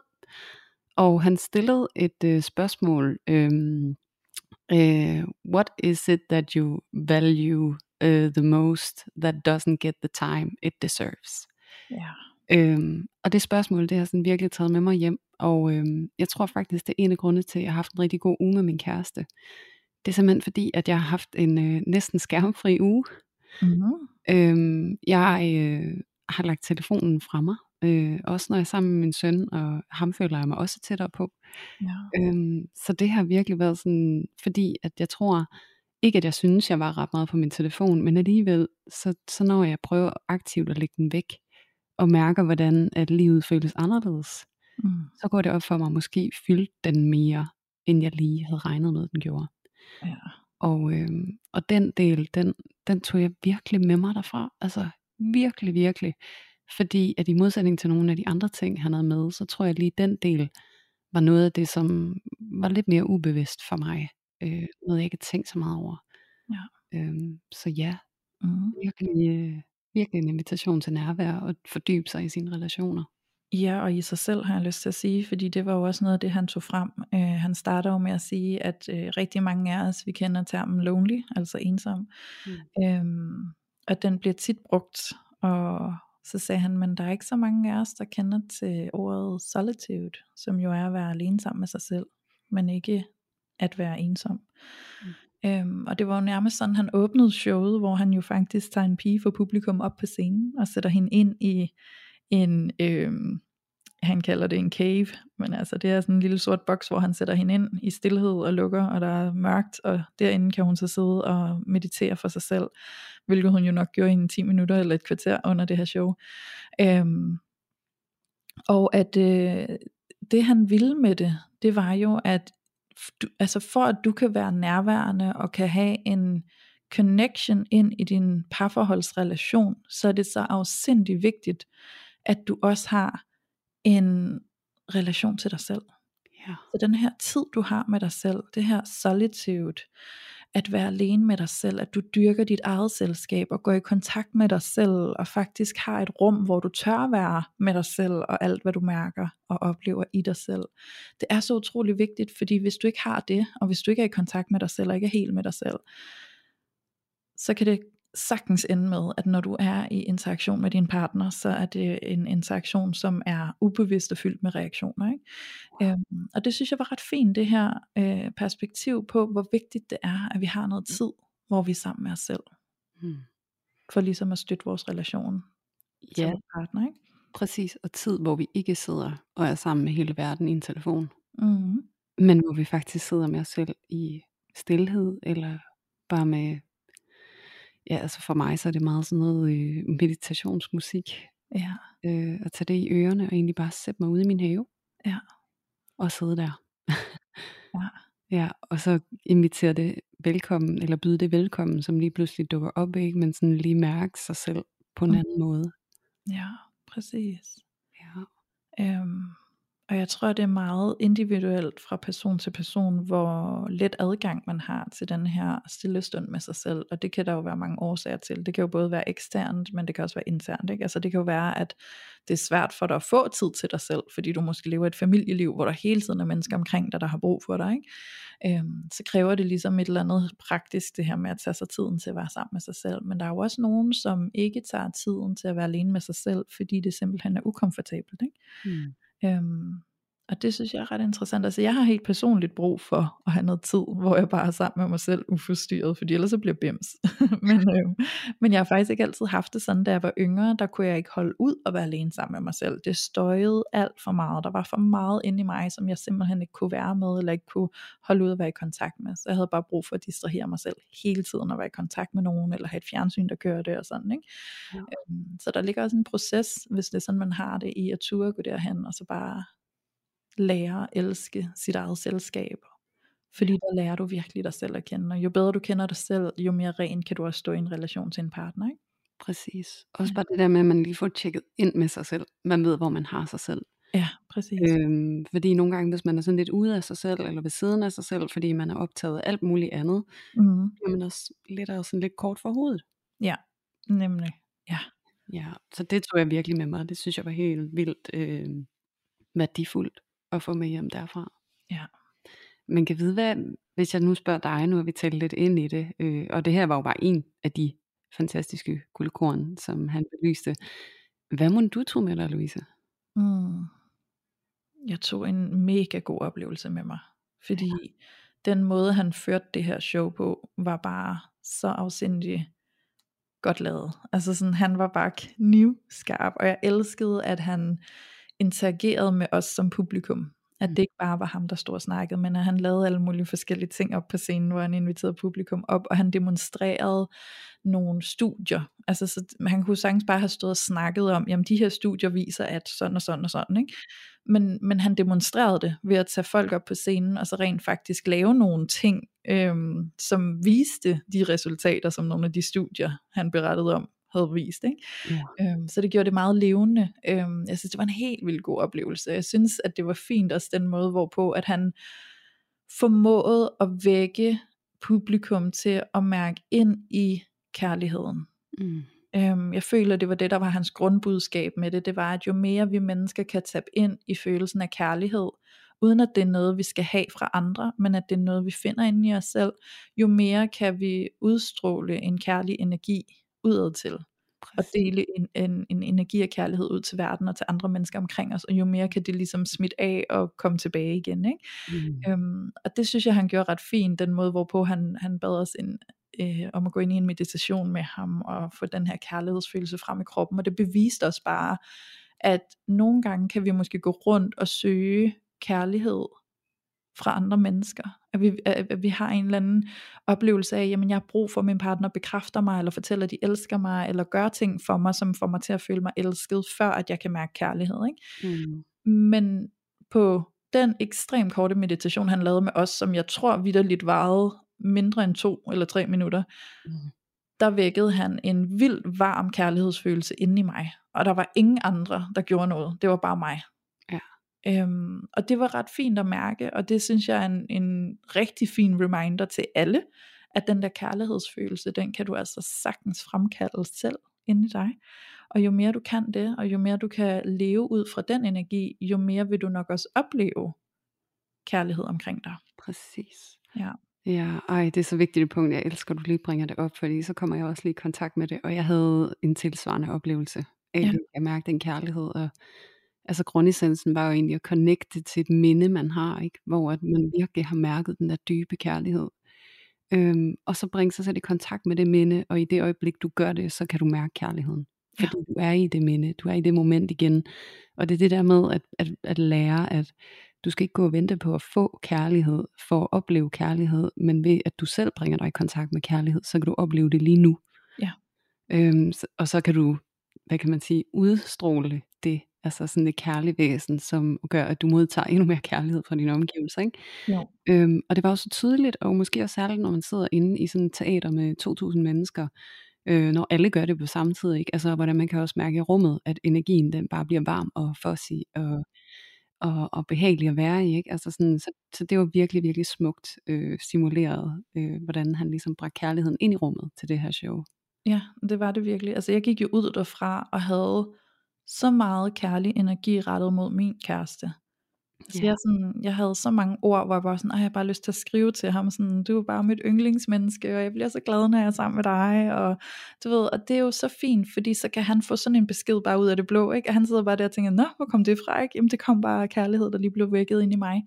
Og han stillede et øh, spørgsmål, øh, øh, what is it that you value uh, the most that doesn't get the time it deserves? Ja. Øhm, og det spørgsmål, det har sådan virkelig taget med mig hjem, og øhm, jeg tror faktisk, det er en af grundene til, at jeg har haft en rigtig god uge med min kæreste. Det er simpelthen fordi, at jeg har haft en øh, næsten skærmfri uge. Mm-hmm. Øhm, jeg øh, har lagt telefonen fra mig, øh, også når jeg er sammen med min søn, og ham føler jeg mig også tættere på. Ja. Øhm, så det har virkelig været sådan, fordi at jeg tror, ikke at jeg synes, jeg var ret meget på min telefon, men alligevel, så, så når jeg prøver aktivt at lægge den væk, og mærker, hvordan at livet føles anderledes, Mm. så går det op for mig, at måske fyldte den mere, end jeg lige havde regnet med, den gjorde. Ja. Og, øhm, og den del, den, den tog jeg virkelig med mig derfra. Altså virkelig, virkelig. Fordi at i modsætning til nogle af de andre ting, han havde med, så tror jeg lige den del var noget af det, som var lidt mere ubevidst for mig. Øh, noget jeg ikke havde tænkt så meget over. Ja. Øhm, så ja, Mm. virkelig, øh, virkelig en invitation til nærvær og fordybe sig i sine relationer. Ja, og i sig selv har jeg lyst til at sige, fordi det var jo også noget af det, han tog frem. Øh, han starter jo med at sige, at øh, rigtig mange af os, vi kender termen lonely, altså ensom, Mm. øhm, og den bliver tit brugt, og så sagde han, men der er ikke så mange af os, der kender til ordet solitude, som jo er at være alene sammen med sig selv, men ikke at være ensom. Mm. Øhm, og det var jo nærmest sådan, han åbnede showet, hvor han jo faktisk tager en pige for publikum op på scenen, og sætter hende ind i en, øhm, han kalder det en cave, men altså det er sådan en lille sort boks, hvor han sætter hende ind i stillhed og lukker, og der er mørkt, og derinde kan hun så sidde og meditere for sig selv, hvilket hun jo nok gjorde i en 10 minutter eller et kvarter under det her show. Øhm, og at øh, det han ville med det, det var jo, at du, altså for at du kan være nærværende og kan have en connection ind i din parforholdsrelation, så er det så afsindig vigtigt, at du også har en relation til dig selv. Ja. Så den her tid, du har med dig selv, det her solitude, at være alene med dig selv, at du dyrker dit eget selskab og går i kontakt med dig selv og faktisk har et rum, hvor du tør være med dig selv og alt, hvad du mærker og oplever i dig selv. Det er så utrolig vigtigt, fordi hvis du ikke har det, og hvis du ikke er i kontakt med dig selv og ikke er helt med dig selv, så kan det sagtens ende med, at når du er i interaktion med din partner, så er det en interaktion, som er ubevidst og fyldt med reaktioner. Ikke? Øhm, og det synes jeg var ret fint, det her øh, perspektiv på, hvor vigtigt det er, at vi har noget tid, hvor vi er sammen med os selv, Mm. for ligesom at støtte vores relation til Ja, vores partner. Ikke? præcis. Og tid, hvor vi ikke sidder og er sammen med hele verden i en telefon, Mm. men hvor vi faktisk sidder med os selv i stillhed, eller bare med, ja, altså for mig så er det meget sådan noget øh, meditationsmusik, Ja, øh, at tage det i ørerne og egentlig bare sætte mig ude i min have, Ja. og sidde der. Ja. Ja, og så invitere det velkommen, eller byde det velkommen, som lige pludselig dukker op, ikke? men sådan lige mærke sig selv på en Mm. anden måde. ja, præcis. Ja. Øhm, og jeg tror, det er meget individuelt fra person til person, hvor let adgang man har til den her stille stund med sig selv. Og det kan der jo være mange årsager til. Det kan jo både være eksternt, men det kan også være internt. Ikke? Altså det kan jo være, at det er svært for dig at få tid til dig selv, fordi du måske lever et familieliv, hvor der hele tiden er mennesker omkring dig, der har brug for dig. Ikke? Øhm, så kræver det ligesom et eller andet praktisk, det her med at tage sig tiden til at være sammen med sig selv. Men der er jo også nogen, som ikke tager tiden til at være alene med sig selv, fordi det simpelthen er ukomfortabelt. Ikke? Mm. Øhm, Og det synes jeg er ret interessant. Altså jeg har helt personligt brug for at have noget tid, hvor jeg bare er sammen med mig selv uforstyrret, fordi ellers så bliver bims. men, øh, men jeg har faktisk ikke altid haft det sådan, da jeg var yngre, der kunne jeg ikke holde ud at være alene sammen med mig selv. Det støjede alt for meget. Der var for meget inde i mig, som jeg simpelthen ikke kunne være med, eller ikke kunne holde ud at være i kontakt med. Så jeg havde bare brug for at distrahere mig selv hele tiden, og være i kontakt med nogen, eller have et fjernsyn, der kørte og sådan. Ikke? Ja. Øhm, så der ligger også en proces, hvis det er sådan, man har det i at ture gå derhen, og så bare lære at elske sit eget selskab. Fordi der lærer du virkelig dig selv at kende. Og jo bedre du kender dig selv, jo mere ren kan du også stå i en relation til en partner. Ikke? Præcis. Også bare det der med, at man lige får tjekket ind med sig selv. Man ved, hvor man har sig selv. Ja, præcis. Øhm, fordi nogle gange, hvis man er sådan lidt ude af sig selv, eller ved siden af sig selv, fordi man er optaget af alt muligt andet, mm. bliver man også lidt, også sådan lidt kort for hovedet. Ja, nemlig. Ja. Ja, så det tog jeg virkelig med mig. Det synes jeg var helt vildt øh, værdifuldt at få med hjem derfra. Ja. Men kan vide, hvad, hvis jeg nu spørger dig, nu har vi talt lidt ind i det, øh, og det her var jo bare en af de fantastiske guldkorn, som han belyste. Hvad må du tro med dig, Louise? Mm. Jeg tog en mega god oplevelse med mig, fordi ja. den måde, han førte det her show på, var bare så afsindig godt lavet. Altså sådan, han var bare knivskarp, og jeg elskede, at han interagerede med os som publikum. At mm. det ikke bare var ham, der stod og snakkede, men at han lavede alle mulige forskellige ting op på scenen, hvor han inviterede publikum op, og han demonstrerede nogle studier. Altså, så han kunne sagtens bare have stået og snakket om, jamen de her studier viser, at sådan og sådan og sådan, ikke? Men, men han demonstrerede det ved at tage folk op på scenen, og så rent faktisk lave nogle ting, øhm, som viste de resultater, som nogle af de studier, han berettede om, havde vist. Ikke? Ja. Øhm, så det gjorde det meget levende. Øhm, jeg synes, det var en helt vildt god oplevelse. Jeg synes, at det var fint også den måde, hvorpå at han formåede at vække publikum til at mærke ind i kærligheden. Mm. Øhm, jeg føler, det var det, der var hans grundbudskab med det. Det var, at jo mere vi mennesker kan tabe ind i følelsen af kærlighed, uden at det er noget, vi skal have fra andre, men at det er noget, vi finder inde i os selv, jo mere kan vi udstråle en kærlig energi udad til. Og dele en, en, en energi og kærlighed ud til verden og til andre mennesker omkring os, og jo mere kan det ligesom smitte af og komme tilbage igen. Ikke? Mm. Øhm, og det synes jeg, han gjorde ret fint, den måde, hvorpå han, han bad os en, øh, om at gå ind i en meditation med ham, og få den her kærlighedsfølelse frem i kroppen, og det beviste os bare, at nogle gange kan vi måske gå rundt og søge kærlighed fra andre mennesker. At vi, at vi har en eller anden oplevelse af, jamen jeg har brug for, at min partner bekræfter mig, eller fortæller, at de elsker mig, eller gør ting for mig, som får mig til at føle mig elsket, før at jeg kan mærke kærlighed. Ikke? Mm. Men på den ekstremt korte meditation, han lavede med os, som jeg tror vidderligt varede mindre end to eller tre minutter, mm. der vækkede han en vild varm kærlighedsfølelse inde i mig. Og der var ingen andre, der gjorde noget. Det var bare mig. Øhm, og det var ret fint at mærke, og det synes jeg er en, en rigtig fin reminder til alle, at den der kærlighedsfølelse, den kan du altså sagtens fremkalde selv inde i dig. Og jo mere du kan det, og jo mere du kan leve ud fra den energi, jo mere vil du nok også opleve kærlighed omkring dig. Præcis. Ja. Ja, ej, det er så vigtigt et punkt. Jeg elsker, at du lige bringer det op, fordi så kommer jeg også lige i kontakt med det. Og jeg havde en tilsvarende oplevelse af, ja. at jeg mærkede den kærlighed, og altså grundessensen var jo egentlig at connecte til et minde, man har, ikke? hvor at man virkelig har mærket den der dybe kærlighed. Øhm, og så bringe sig selv i kontakt med det minde, og i det øjeblik du gør det, så kan du mærke kærligheden. Fordi ja. du er i det minde, du er i det moment igen. Og det er det der med at, at, at lære, at du skal ikke gå og vente på at få kærlighed, for at opleve kærlighed, men ved at du selv bringer dig i kontakt med kærlighed, så kan du opleve det lige nu. Ja. Øhm, og så kan du, hvad kan man sige, udstråle det altså sådan et kærligt væsen, som gør, at du modtager endnu mere kærlighed fra dine omgivelser. Ikke? Ja. Øhm, og det var også så tydeligt, og måske også særligt, når man sidder inde i sådan et teater med 2.000 mennesker, øh, når alle gør det på samme tid, ikke? altså hvordan man kan også mærke i rummet, at energien den bare bliver varm og fuzzy og, og, og behagelig at være i. Ikke? Altså sådan, så, så det var virkelig, virkelig smukt øh, simuleret, øh, hvordan han ligesom bragte kærligheden ind i rummet til det her show. Ja, det var det virkelig. Altså jeg gik jo ud derfra og havde så meget kærlig energi rettet mod min kæreste. Så jeg, sådan, jeg havde så mange ord, hvor jeg var sådan, jeg har bare lyst til at skrive til ham, sådan, du er bare mit yndlingsmenneske, og jeg bliver så glad, når jeg er sammen med dig, og du ved, og det er jo så fint, fordi så kan han få sådan en besked bare ud af det blå, ikke? og han sidder bare der og tænker, nå, hvor kom det fra, ikke? Jamen det kom bare kærlighed, der lige blev vækket ind i mig,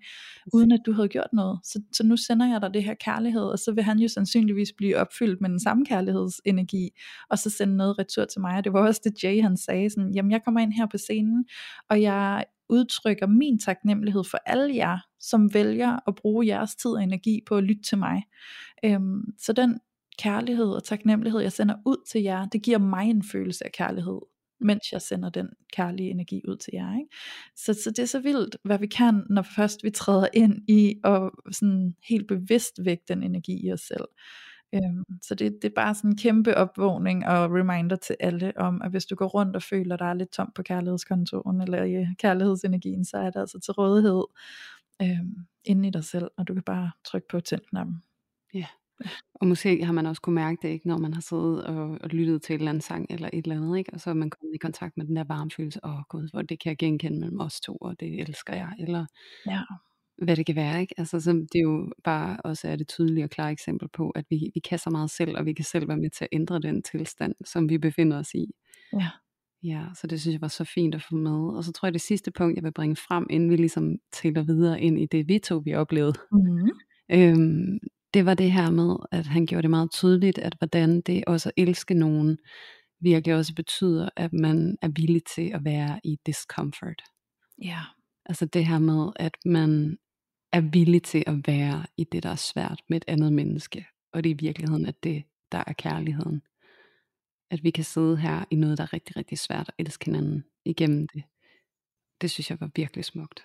uden at du havde gjort noget, så, så nu sender jeg dig det her kærlighed, og så vil han jo sandsynligvis blive opfyldt med den samme kærlighedsenergi, og så sende noget retur til mig, og det var også det Jay han sagde, sådan, jamen jeg kommer ind her på scenen, og jeg udtrykker min taknemmelighed for alle jer, som vælger at bruge jeres tid og energi på at lytte til mig. Øhm, så den kærlighed og taknemmelighed, jeg sender ud til jer, det giver mig en følelse af kærlighed, mens jeg sender den kærlige energi ud til jer. Ikke? Så, så det er så vildt, hvad vi kan, når først vi træder ind i og sådan helt bevidst vække den energi i os selv. Øhm, så det, det er bare sådan en kæmpe opvågning og reminder til alle om, at hvis du går rundt og føler, der er lidt tom på kærlighedskontoren eller i kærlighedsenergien, så er det altså til rådighed øhm, inde i dig selv, og du kan bare trykke på tændknappen. Ja. Og måske har man også kunne mærke det, ikke, når man har siddet og, og lyttet til et eller andet sang eller et eller andet, ikke? og så er man kommet i kontakt med den der varme følelse, åh oh, gud, hvor det kan jeg genkende mellem os to, og det elsker jeg, eller ja hvad det kan være, ikke? Altså, så det er jo bare også er det tydelige og klare eksempel på, at vi, vi kan så meget selv, og vi kan selv være med til at ændre den tilstand, som vi befinder os i. Ja. Ja, så det synes jeg var så fint at få med. Og så tror jeg, det sidste punkt, jeg vil bringe frem, inden vi ligesom tæller videre ind i det, vi to vi oplevede, mm-hmm. øhm, det var det her med, at han gjorde det meget tydeligt, at hvordan det også at elske nogen, virkelig også betyder, at man er villig til at være i discomfort. Ja. Altså det her med, at man er villig til at være i det, der er svært med et andet menneske. Og det er i virkeligheden, at det, der er kærligheden. At vi kan sidde her i noget, der er rigtig, rigtig svært at elske hinanden igennem det. Det synes jeg var virkelig smukt.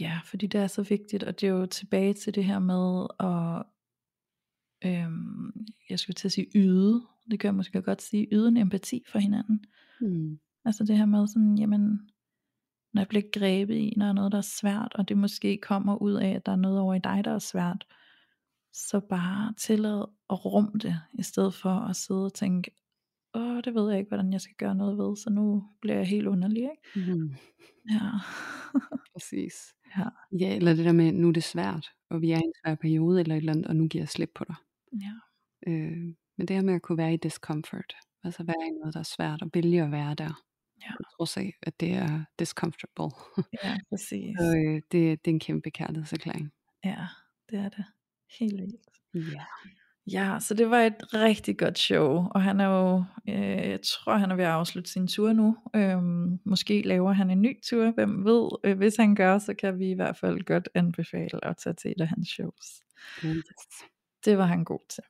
Ja, fordi det er så vigtigt, og det er jo tilbage til det her med at, øhm, jeg skulle til at sige yde, det kan jeg måske godt sige, yde en empati for hinanden. Hmm. Altså det her med sådan, jamen, når jeg bliver grebet i, når der er noget, der er svært, og det måske kommer ud af, at der er noget over i dig, der er svært, så bare tillad at rum det, i stedet for at sidde og tænke, åh, det ved jeg ikke, hvordan jeg skal gøre noget ved, så nu bliver jeg helt underlig, ikke? Mm. Ja. Præcis. Ja. ja, eller det der med, nu er det svært, og vi er i en svær periode, eller et eller andet, og nu giver jeg slip på dig. Ja. Øh, men det her med at kunne være i discomfort, altså være i noget, der er svært, og vælge at være der, Ja. trods af, at det er discomfortable. Ja, præcis. Så øh, det, det er en kæmpe kærlighedserklæring. Ja, det er det. Helt vildt. Ja. Ja, så det var et rigtig godt show, og han er jo, øh, jeg tror han er ved at afslutte sin tur nu. Øhm, måske laver han en ny tur, hvem ved. Øh, hvis han gør, så kan vi i hvert fald godt anbefale at tage til et af hans shows. Yes. Det var han god til.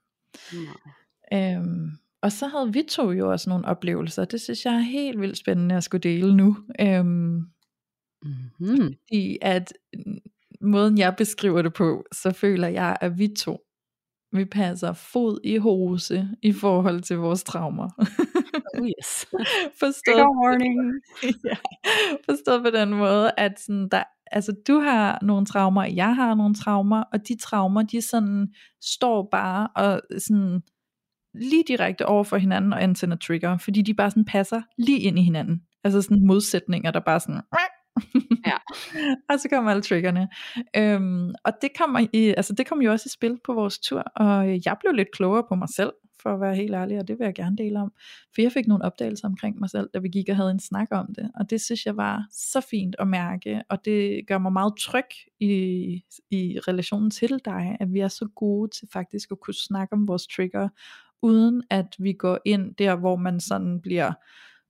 Ja. Øhm, og så havde vi to jo også nogle oplevelser. Det synes jeg er helt vildt spændende at skulle dele nu. Øhm, mm-hmm. Fordi at måden jeg beskriver det på, så føler jeg, at vi to, vi passer fod i hose i forhold til vores traumer. oh yes. forstået, warning. ja, forstået på den måde, at sådan, der, altså, du har nogle traumer, jeg har nogle traumer, og de traumer, de sådan står bare og sådan lige direkte over for hinanden og antænder trigger, fordi de bare sådan passer lige ind i hinanden. Altså sådan modsætninger, der bare sådan... ja. og så kommer alle triggerne. Øhm, og det kommer, i, altså det kom jo også i spil på vores tur, og jeg blev lidt klogere på mig selv, for at være helt ærlig, og det vil jeg gerne dele om. For jeg fik nogle opdagelser omkring mig selv, da vi gik og havde en snak om det, og det synes jeg var så fint at mærke, og det gør mig meget tryg i, i relationen til dig, at vi er så gode til faktisk at kunne snakke om vores trigger, uden at vi går ind der, hvor man sådan bliver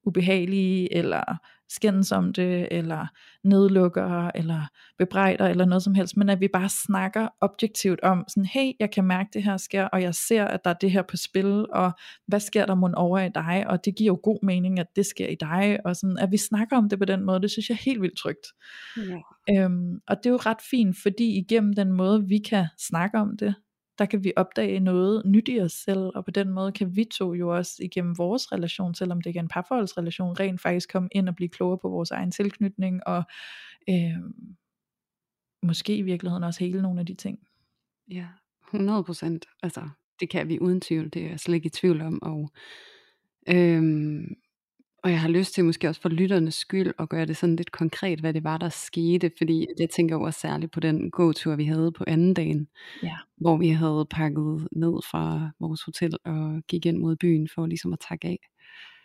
ubehagelige, eller skændes om det, eller nedlukker, eller bebrejder, eller noget som helst, men at vi bare snakker objektivt om, sådan, hey, jeg kan mærke, det her sker, og jeg ser, at der er det her på spil, og hvad sker der mon over i dig, og det giver jo god mening, at det sker i dig, og sådan, at vi snakker om det på den måde, det synes jeg er helt vildt trygt. Ja. Øhm, og det er jo ret fint, fordi igennem den måde, vi kan snakke om det, der kan vi opdage noget nyt i os selv, og på den måde kan vi to jo også igennem vores relation, selvom det ikke er en parforholdsrelation, rent faktisk komme ind og blive klogere på vores egen tilknytning, og øh, måske i virkeligheden også hele nogle af de ting. Ja, 100 procent. Altså, det kan vi uden tvivl, det er jeg slet ikke i tvivl om, og øhm, og jeg har lyst til måske også for lytternes skyld at gøre det sådan lidt konkret, hvad det var, der skete. Fordi jeg tænker jo også særligt på den gåtur, vi havde på anden dagen. Ja. Hvor vi havde pakket ned fra vores hotel og gik ind mod byen for ligesom at takke af.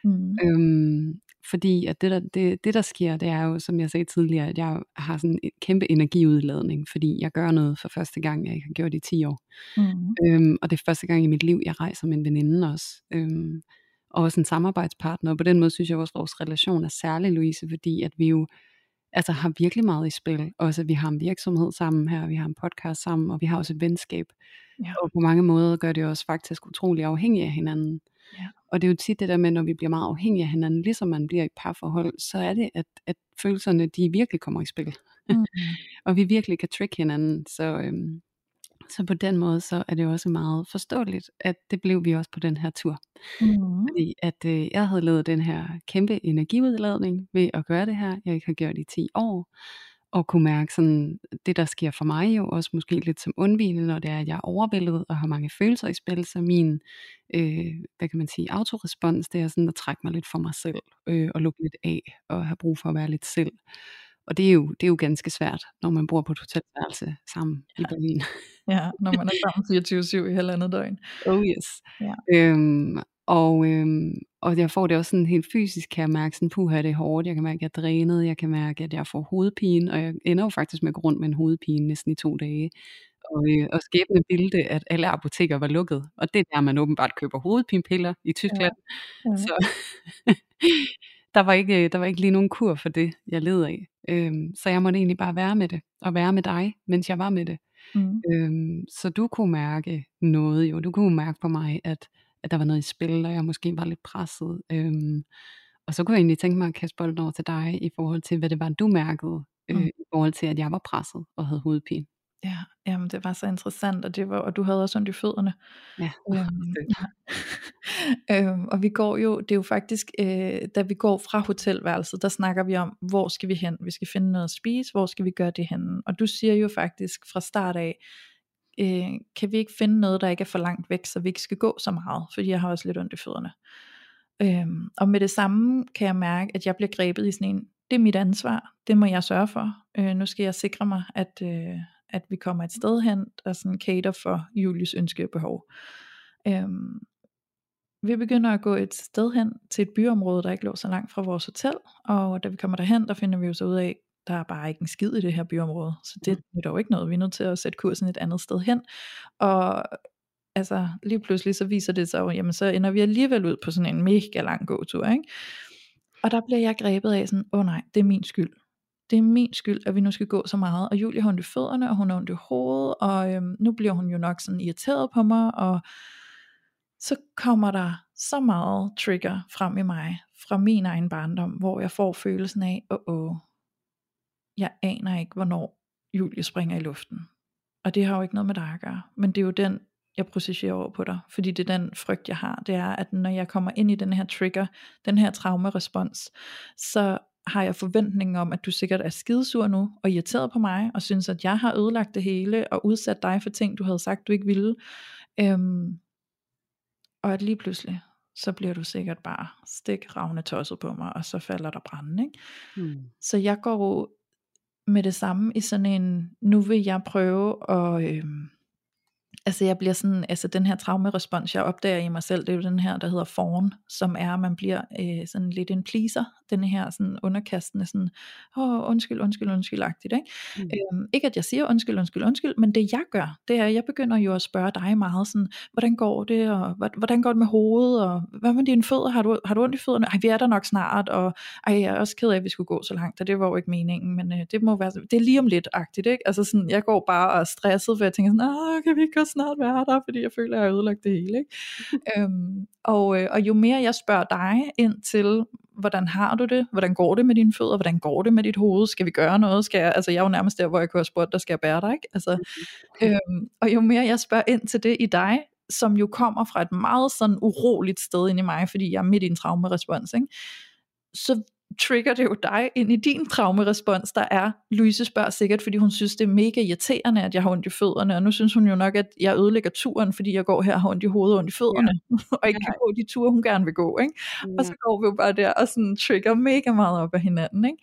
Mm. Øhm, fordi at det der, det, det der sker, det er jo, som jeg sagde tidligere, at jeg har sådan en kæmpe energiudladning, fordi jeg gør noget for første gang, jeg ikke har gjort det i 10 år. Mm. Øhm, og det er første gang i mit liv, jeg rejser med en veninde også. Øhm, og også en samarbejdspartner, og på den måde synes jeg også, at vores relation er særlig, Louise, fordi at vi jo altså, har virkelig meget i spil. Også at vi har en virksomhed sammen her, vi har en podcast sammen, og vi har også et venskab. Ja. Og på mange måder gør det os faktisk utrolig afhængige af hinanden. Ja. Og det er jo tit det der med, når vi bliver meget afhængige af hinanden, ligesom man bliver i parforhold, så er det, at, at følelserne, de virkelig kommer i spil. Mm. og vi virkelig kan trick hinanden. Så, øhm, så på den måde, så er det også meget forståeligt, at det blev vi også på den her tur. Mm. Fordi at øh, jeg havde lavet den her kæmpe energiudladning ved at gøre det her. Jeg ikke har gjort i 10 år. Og kunne mærke sådan, det der sker for mig jo også måske lidt som undvigende, når det er, at jeg er overvældet og har mange følelser i spil. Så min, øh, hvad kan man sige, autorespons, det er sådan at trække mig lidt for mig selv øh, og lukke lidt af og have brug for at være lidt selv. Og det er jo, det er jo ganske svært, når man bor på et hotelværelse sammen ja. i Berlin. Ja, når man er sammen 24-7 i halvandet døgn. Oh yes. Ja. Øhm, og, øhm, og jeg får det også sådan helt fysisk, kan jeg mærke sådan, puha, det er hårdt, jeg kan mærke, at jeg er drænet, jeg kan mærke, at jeg får hovedpine, og jeg ender jo faktisk med at gå rundt med en hovedpine næsten i to dage. Og, øh, og skæbne bildte, at alle apoteker var lukket, og det er der, man åbenbart køber hovedpinepiller i Tyskland. Ja. Ja. Så der, var ikke, der var ikke lige nogen kur for det, jeg led af. Øhm, så jeg måtte egentlig bare være med det, og være med dig, mens jeg var med det. Mm. Øhm, så du kunne mærke noget jo, du kunne mærke på mig, at, at der var noget i spil, og jeg måske var lidt presset. Øhm, og så kunne jeg egentlig tænke mig at kaste bolden over til dig, i forhold til, hvad det var, du mærkede, øh, Mm. i forhold til, at jeg var presset og havde hovedpine. Ja, jamen det var så interessant, og, det var, og du havde også ondt i fødderne. Ja, Øhm, øhm, og vi går jo, det er jo faktisk, øh, da vi går fra hotelværelset, der snakker vi om, hvor skal vi hen? Vi skal finde noget at spise, hvor skal vi gøre det henne? Og du siger jo faktisk fra start af, øh, kan vi ikke finde noget, der ikke er for langt væk, så vi ikke skal gå så meget, fordi jeg har også lidt ondt i fødderne. Øhm, og med det samme kan jeg mærke, at jeg bliver grebet i sådan en, det er mit ansvar, det må jeg sørge for. Øh, nu skal jeg sikre mig, at, øh, at vi kommer et sted hen, der sådan cater for Julius ønske og behov. Øhm, vi begynder at gå et sted hen til et byområde, der ikke lå så langt fra vores hotel, og da vi kommer derhen, der finder vi jo så ud af, der er bare ikke en skid i det her byområde, så det er dog ikke noget, vi er nødt til at sætte kursen et andet sted hen, og altså lige pludselig så viser det sig jo, jamen så ender vi alligevel ud på sådan en mega lang gåtur, ikke? Og der bliver jeg grebet af sådan, åh oh nej, det er min skyld. Det er min skyld, at vi nu skal gå så meget. Og Julie har ondt i fødderne, og hun har ondt i hovedet, og øhm, nu bliver hun jo nok sådan irriteret på mig, og så kommer der så meget trigger frem i mig, fra min egen barndom, hvor jeg får følelsen af, åh, oh, oh, jeg aner ikke, hvornår Julie springer i luften. Og det har jo ikke noget med dig at gøre, men det er jo den, jeg processerer over på dig, fordi det er den frygt, jeg har, det er, at når jeg kommer ind i den her trigger, den her traumerespons, så har jeg forventningen om, at du sikkert er skidesur nu, og irriteret på mig, og synes, at jeg har ødelagt det hele, og udsat dig for ting, du havde sagt, du ikke ville. Øhm, og at lige pludselig, så bliver du sikkert bare stik ravne tosset på mig, og så falder der branden, ikke? Hmm. Så jeg går med det samme i sådan en, nu vil jeg prøve at, øhm, altså jeg bliver sådan, altså den her traumerespons, jeg opdager i mig selv, det er jo den her, der hedder fawn, som er, at man bliver øh, sådan lidt en pleaser, den her sådan underkastende sådan, åh, undskyld, undskyld, undskyld-agtigt, ikke? Mm. Øhm, ikke at jeg siger undskyld, undskyld, undskyld, men det jeg gør, det er, at jeg begynder jo at spørge dig meget sådan, hvordan går det, og hvordan går det med hovedet, og hvad med dine fødder, har du, har du ondt i fødderne? Ej, vi er der nok snart, og ej, jeg er også ked af, at vi skulle gå så langt, og det var jo ikke meningen, men øh, det må være, det er lige om lidt-agtigt, ikke? Altså sådan, jeg går bare og er stresset, for jeg tænker sådan, åh, kan vi ikke godt snart være der, fordi jeg føler, at jeg har ødelagt det hele, ikke? øhm, og, øh, og jo mere jeg spørger dig ind til, hvordan har du det, hvordan går det med dine fødder, hvordan går det med dit hoved, skal vi gøre noget, skal jeg, altså jeg er jo nærmest der, hvor jeg kunne have spurgt, der skal jeg bære dig, ikke? Altså, øhm, og jo mere jeg spørger ind til det i dig, som jo kommer fra et meget sådan uroligt sted ind i mig, fordi jeg er midt i en traumerespons, ikke? så trigger det jo dig ind i din traumerespons, der er, Louise spørger sikkert, fordi hun synes, det er mega irriterende, at jeg har ondt i fødderne, og nu synes hun jo nok, at jeg ødelægger turen, fordi jeg går her og har ondt i hovedet og ondt i fødderne, ja. og ikke kan gå de ture, hun gerne vil gå, ikke? Ja. og så går vi jo bare der og sådan trigger mega meget op af hinanden, ikke?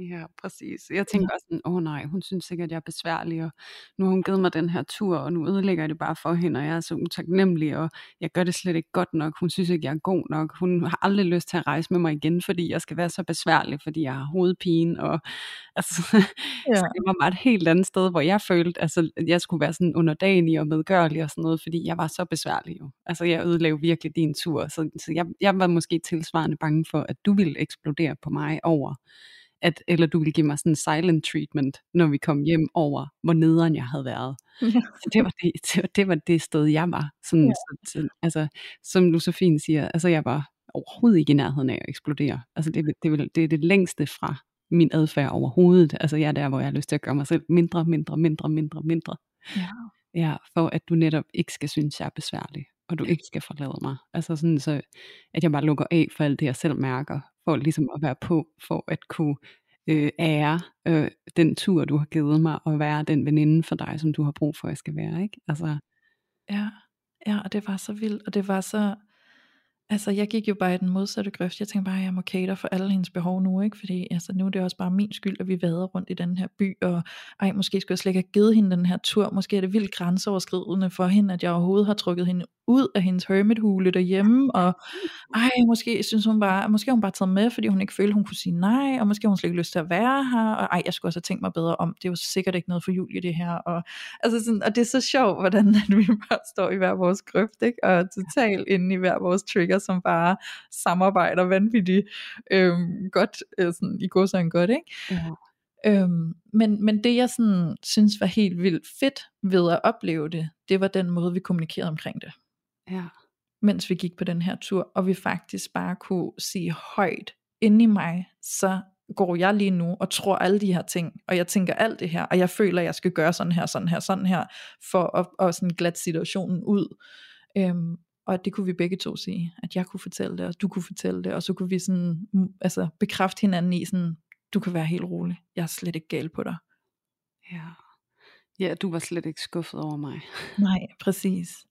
Ja, præcis. Jeg tænker også sådan, åh oh, nej, hun synes sikkert, at jeg er besværlig, og nu har hun givet mig den her tur, og nu ødelægger jeg det bare for hende, og jeg er så utaknemmelig, og jeg gør det slet ikke godt nok. Hun synes ikke, jeg er god nok. Hun har aldrig lyst til at rejse med mig igen, fordi jeg skal være så besværlig, fordi jeg har hovedpine, og altså, ja. så det var bare et helt andet sted, hvor jeg følte, altså, at jeg skulle være sådan underdanig og medgørlig og sådan noget, fordi jeg var så besværlig jo. Altså, jeg ødelagde virkelig din tur, så, så jeg, jeg var måske tilsvarende bange for, at du ville eksplodere på mig over at, eller du ville give mig sådan en silent treatment, når vi kom hjem over, hvor nederen jeg havde været. Ja. Så det var det, det, var, det var det sted, jeg var. Sådan, ja. så, så, altså, som fint siger, altså jeg var overhovedet ikke i nærheden af at eksplodere. Altså det, det, det, det er det længste fra min adfærd overhovedet. Altså jeg er der, hvor jeg har lyst til at gøre mig selv mindre, mindre, mindre, mindre, mindre. Ja. Ja, for at du netop ikke skal synes, jeg er besværlig, og du ikke skal forlade mig. Altså sådan så, at jeg bare lukker af for alt det, jeg selv mærker, for ligesom at være på, for at kunne øh, ære øh, den tur, du har givet mig, og være den veninde for dig, som du har brug for, at jeg skal være. Ikke? Altså. Ja, ja, og det var så vildt, og det var så, altså jeg gik jo bare i den modsatte grøft, jeg tænkte bare, at jeg må cater for alle hendes behov nu, ikke? fordi altså, nu er det også bare min skyld, at vi vader rundt i den her by, og ej, måske skulle jeg slet ikke have givet hende den her tur, måske er det vildt grænseoverskridende for hende, at jeg overhovedet har trukket hende ud af hendes hermithule derhjemme, og ej, måske synes hun bare, måske hun bare taget med, fordi hun ikke følte, hun kunne sige nej, og måske har hun slet ikke lyst til at være her, og ej, jeg skulle også have tænkt mig bedre om, det er jo sikkert ikke noget for Julie det her, og, altså sådan, og det er så sjovt, hvordan at vi bare står i hver vores grøft, ikke? og totalt inde i hver vores trigger, som bare samarbejder vanvittigt øhm, godt, øh, sådan, i går så en godt, ikke? Ja. Øhm, men, men det jeg sådan synes var helt vildt fedt ved at opleve det, det var den måde vi kommunikerede omkring det. Ja. Mens vi gik på den her tur, og vi faktisk bare kunne sige højt inde i mig, så går jeg lige nu og tror alle de her ting, og jeg tænker alt det her, og jeg føler, at jeg skal gøre sådan her, sådan her, sådan her, for at, at sådan glat situationen ud. Øhm, og det kunne vi begge to sige, at jeg kunne fortælle det, og du kunne fortælle det, og så kunne vi sådan, altså bekræfte hinanden i sådan, du kan være helt rolig, jeg er slet ikke gal på dig. Ja. Ja, du var slet ikke skuffet over mig. Nej, præcis.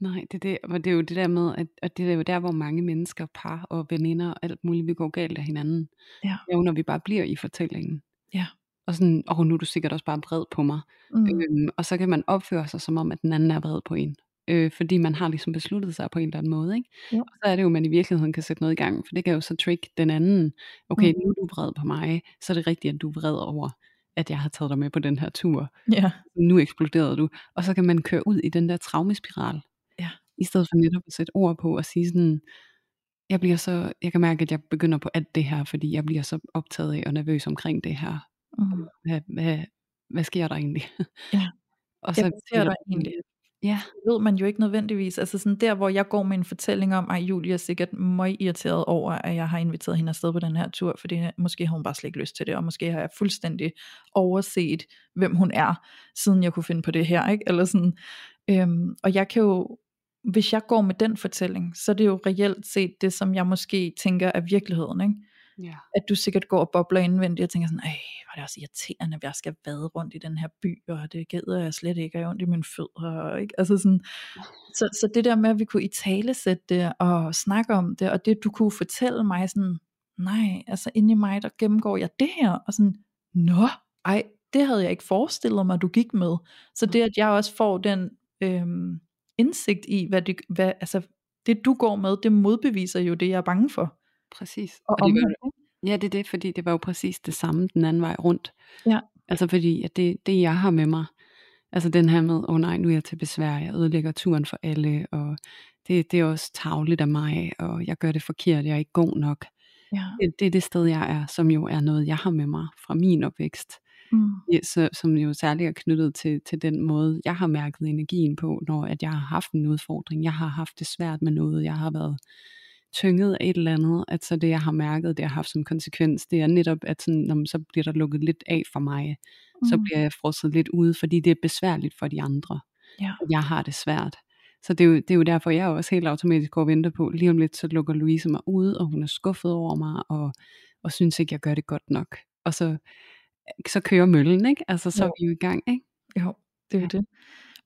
Nej, det er, det, og det er jo det der med, at, at det er jo der, hvor mange mennesker, par og veninder og alt muligt, vi går galt af hinanden. Ja. Jo, når vi bare bliver i fortællingen. Ja. Og sådan, åh, nu er du sikkert også bare vred på mig. Mm. Øhm, og så kan man opføre sig som om, at den anden er vred på en. Øh, fordi man har ligesom besluttet sig på en eller anden måde. Ikke? Ja. Og så er det jo, at man i virkeligheden kan sætte noget i gang. For det kan jo så trick den anden. Okay, mm. nu er du vred på mig. Så er det rigtigt, at du er vred over at jeg har taget dig med på den her tur. Ja. Nu eksploderede du. Og så kan man køre ud i den der traumespiral. I stedet for netop at sætte ord på og sige sådan, jeg bliver så, jeg kan mærke, at jeg begynder på alt det her, fordi jeg bliver så optaget af og nervøs omkring det her. Mm. Hvad, hvad, hvad sker der egentlig? Ja. og så hvad sker der egentlig? Ja. Det ved man jo ikke nødvendigvis. Altså sådan der, hvor jeg går med en fortælling om, at Julie er sikkert meget irriteret over, at jeg har inviteret hende afsted på den her tur, fordi måske har hun bare slet ikke lyst til det, og måske har jeg fuldstændig overset, hvem hun er, siden jeg kunne finde på det her, ikke? Eller sådan, øhm, og jeg kan jo hvis jeg går med den fortælling, så er det jo reelt set det, som jeg måske tænker er virkeligheden, ikke? Ja. At du sikkert går og bobler indvendigt og tænker sådan, ej, var det også irriterende, at jeg skal vade rundt i den her by, og det gider jeg slet ikke, og jeg ondt i mine fødder, ikke? Altså sådan, så, så det der med, at vi kunne i tale sætte det, og snakke om det, og det du kunne fortælle mig sådan, nej, altså inde i mig, der gennemgår jeg det her, og sådan, nå, ej, det havde jeg ikke forestillet mig, du gik med. Så det, at jeg også får den, øhm, indsigt i, hvad det, hvad, altså, det du går med, det modbeviser jo det, jeg er bange for. Præcis. Og, og det var, ja, det er det, fordi det var jo præcis det samme den anden vej rundt. Ja. Altså fordi, at det, det jeg har med mig, altså den her med, åh oh nej, nu er jeg til besvær, jeg ødelægger turen for alle, og det, det er også tavligt af mig, og jeg gør det forkert, jeg er ikke god nok. Ja. Det, det er det sted, jeg er, som jo er noget, jeg har med mig fra min opvækst mm. ja, så, som jo særligt er knyttet til, til den måde, jeg har mærket energien på, når at jeg har haft en udfordring. Jeg har haft det svært med noget, jeg har været tynget af et eller andet, at så det jeg har mærket, det jeg har haft som konsekvens, det er netop, at sådan, når så bliver der lukket lidt af for mig, mm. så bliver jeg frosset lidt ude, fordi det er besværligt for de andre. Ja. Jeg har det svært. Så det er, jo, det er jo derfor, jeg også helt automatisk går og venter på, lige om lidt, så lukker Louise mig ud, og hun er skuffet over mig, og, og synes ikke, jeg gør det godt nok. Og så, så kører møllen, ikke? Altså, så jo. er vi jo i gang, ikke? Jo, det er jo ja. det.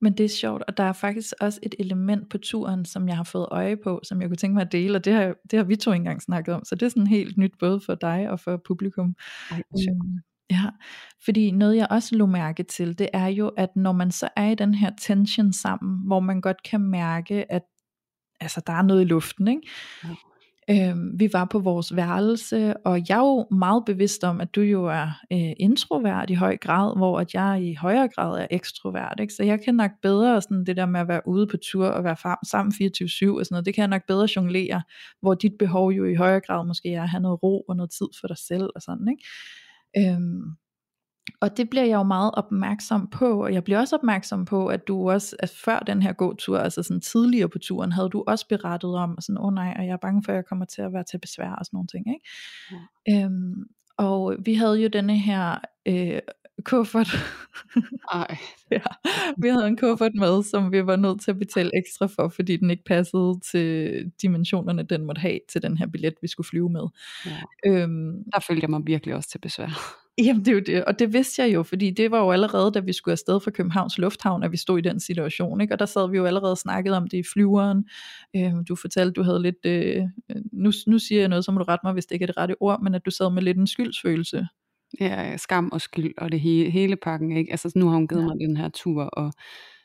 Men det er sjovt, og der er faktisk også et element på turen, som jeg har fået øje på, som jeg kunne tænke mig at dele, og det har, det har vi to engang snakket om, så det er sådan helt nyt både for dig og for publikum. Ej, øhm, ja, fordi noget jeg også lå mærke til, det er jo, at når man så er i den her tension sammen, hvor man godt kan mærke, at altså, der er noget i luften, ikke? Øh, Øhm, vi var på vores værelse, og jeg er jo meget bevidst om, at du jo er øh, introvert i høj grad, hvor at jeg i højere grad er ekstrovert. Ikke? Så jeg kan nok bedre sådan det der med at være ude på tur og være sammen 24-7 og sådan noget, det kan jeg nok bedre jonglere, hvor dit behov jo i højere grad måske er at have noget ro og noget tid for dig selv og sådan. Ikke? Øhm, og det bliver jeg jo meget opmærksom på, og jeg bliver også opmærksom på, at du også, at før den her gåtur, altså sådan tidligere på turen, havde du også berettet om, sådan, åh oh nej, og jeg er bange for, at jeg kommer til at være til besvær og sådan nogle ting, ikke? Ja. Øhm, og vi havde jo denne her øh, kuffert. Ej. ja, vi havde en kuffert med, som vi var nødt til at betale ekstra for, fordi den ikke passede til dimensionerne, den måtte have til den her billet, vi skulle flyve med. Ja. Øhm, Der følte jeg mig virkelig også til besvær. Jamen det er jo det, og det vidste jeg jo, fordi det var jo allerede, da vi skulle afsted fra Københavns Lufthavn, at vi stod i den situation, ikke? og der sad vi jo allerede og snakkede om det i flyveren. Øh, du fortalte, du havde lidt, øh, nu, nu siger jeg noget, så må du rette mig, hvis det ikke er det rette ord, men at du sad med lidt en skyldsfølelse. Ja, skam og skyld, og det hele, hele pakken, ikke? Altså nu har hun givet ja. mig den her tur, og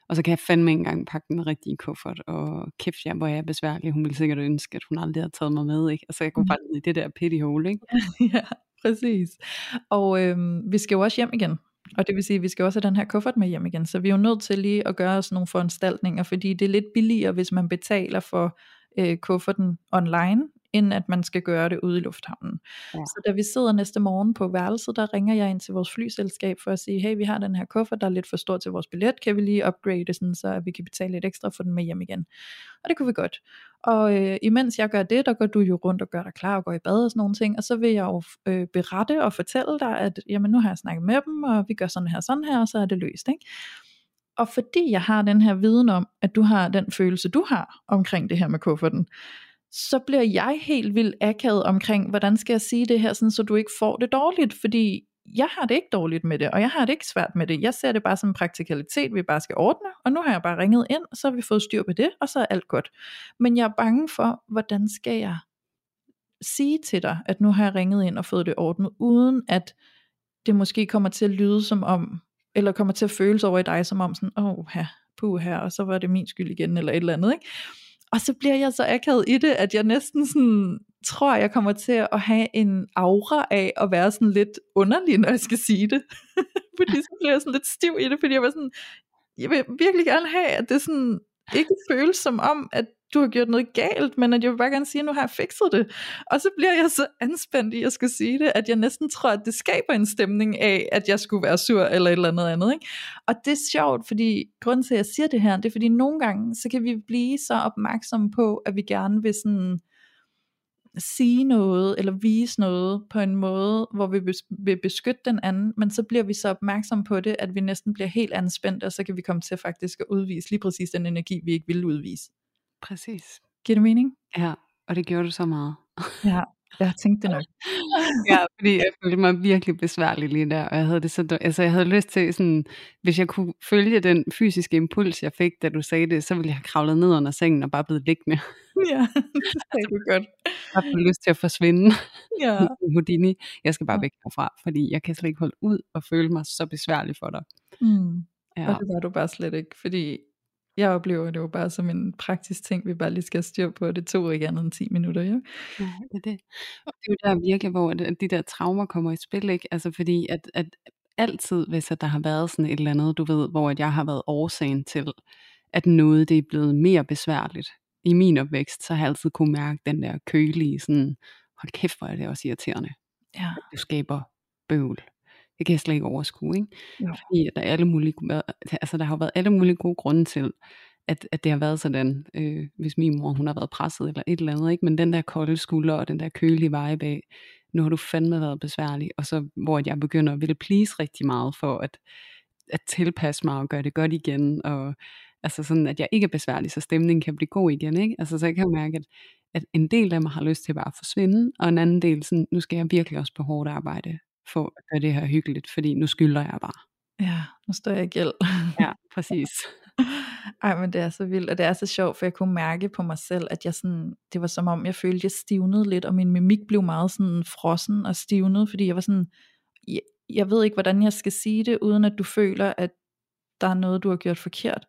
og så kan jeg fandme ikke engang pakke den rigtige kuffert, og kæft ja, hvor jeg er besværlig. Hun ville sikkert ønske, at hun aldrig havde taget mig med, ikke? Altså jeg kunne mm. falde i det der pity hole, ikke? ja, præcis. Og øhm, vi skal jo også hjem igen. Og det vil sige, at vi skal også have den her kuffert med hjem igen. Så vi er jo nødt til lige at gøre os nogle foranstaltninger, fordi det er lidt billigere, hvis man betaler for øh, kufferten online, end at man skal gøre det ude i lufthavnen. Ja. Så da vi sidder næste morgen på værelset, der ringer jeg ind til vores flyselskab for at sige, hey, vi har den her kuffert, der er lidt for stor til vores billet, kan vi lige upgrade sådan, så vi kan betale lidt ekstra for den med hjem igen. Og det kunne vi godt. Og øh, imens jeg gør det, der går du jo rundt og gør dig klar og går i bad og sådan nogle ting, og så vil jeg jo øh, berette og fortælle dig, at jamen, nu har jeg snakket med dem, og vi gør sådan her, sådan her, og så er det løst. Ikke? Og fordi jeg har den her viden om, at du har den følelse, du har omkring det her med kufferten, så bliver jeg helt vildt akavet omkring, hvordan skal jeg sige det her, sådan, så du ikke får det dårligt, fordi jeg har det ikke dårligt med det, og jeg har det ikke svært med det. Jeg ser det bare som en praktikalitet, vi bare skal ordne, og nu har jeg bare ringet ind, og så har vi fået styr på det, og så er alt godt. Men jeg er bange for, hvordan skal jeg sige til dig, at nu har jeg ringet ind og fået det ordnet, uden at det måske kommer til at lyde som om, eller kommer til at føles over i dig som om sådan, åh, oh, her, puh her, og så var det min skyld igen, eller et eller andet, ikke? Og så bliver jeg så akavet i det, at jeg næsten sådan, tror, jeg kommer til at have en aura af at være sådan lidt underlig, når jeg skal sige det. fordi så bliver jeg sådan lidt stiv i det, fordi jeg var sådan, jeg vil virkelig gerne have, at det sådan ikke føles som om, at du har gjort noget galt, men at jeg vil bare gerne sige, at nu har jeg fikset det. Og så bliver jeg så anspændt i at jeg skal sige det, at jeg næsten tror, at det skaber en stemning af, at jeg skulle være sur eller et eller andet andet. Ikke? Og det er sjovt, fordi grunden til, at jeg siger det her, det er fordi nogle gange, så kan vi blive så opmærksomme på, at vi gerne vil sådan sige noget eller vise noget på en måde, hvor vi vil beskytte den anden, men så bliver vi så opmærksom på det, at vi næsten bliver helt anspændt, og så kan vi komme til faktisk at udvise lige præcis den energi, vi ikke ville udvise. Præcis. Giver det mening? Ja, og det gjorde du så meget. ja, jeg tænkte det nok. ja, fordi jeg følte mig virkelig besværlig lige der, og jeg havde det så, altså jeg havde lyst til sådan, hvis jeg kunne følge den fysiske impuls, jeg fik, da du sagde det, så ville jeg have kravlet ned under sengen og bare blevet liggende. ja, det er altså, godt. Jeg har lyst til at forsvinde. Ja. Houdini. Jeg skal bare væk herfra, fordi jeg kan slet ikke holde ud og føle mig så besværlig for dig. Mm. Ja. Og det var du bare slet ikke, fordi jeg oplever det jo bare som en praktisk ting, vi bare lige skal styre på, det tog ikke andet end 10 minutter, ja. Ja, det er det. Og det er jo der virkelig, hvor de der traumer kommer i spil, ikke? Altså fordi, at, at altid, hvis at der har været sådan et eller andet, du ved, hvor at jeg har været årsagen til, at noget det er blevet mere besværligt i min opvækst, så har jeg altid kunne mærke den der kølige, sådan, hold kæft, hvor er det også irriterende. Ja. Du skaber bøvl det kan jeg slet ikke overskue, ikke? Ja. Fordi der, er alle mulige, altså, der har været alle mulige gode grunde til, at, at det har været sådan, øh, hvis min mor hun har været presset eller et eller andet, ikke? men den der kolde skulder og den der kølige vibe af, nu har du fandme været besværlig, og så hvor jeg begynder at ville please rigtig meget for at, at tilpasse mig og gøre det godt igen, og Altså sådan, at jeg ikke er besværlig, så stemningen kan blive god igen. Ikke? Altså, så jeg kan mærke, at, at en del af mig har lyst til bare at forsvinde, og en anden del, sådan, nu skal jeg virkelig også på hårdt arbejde for at gøre det her hyggeligt, fordi nu skylder jeg bare. Ja, nu står jeg i gæld. Ja, præcis. Ej, men det er så vildt, og det er så sjovt, for jeg kunne mærke på mig selv, at jeg sådan, det var som om, jeg følte, at jeg stivnede lidt, og min mimik blev meget sådan frossen og stivnet, fordi jeg var sådan, jeg, jeg ved ikke, hvordan jeg skal sige det, uden at du føler, at der er noget, du har gjort forkert,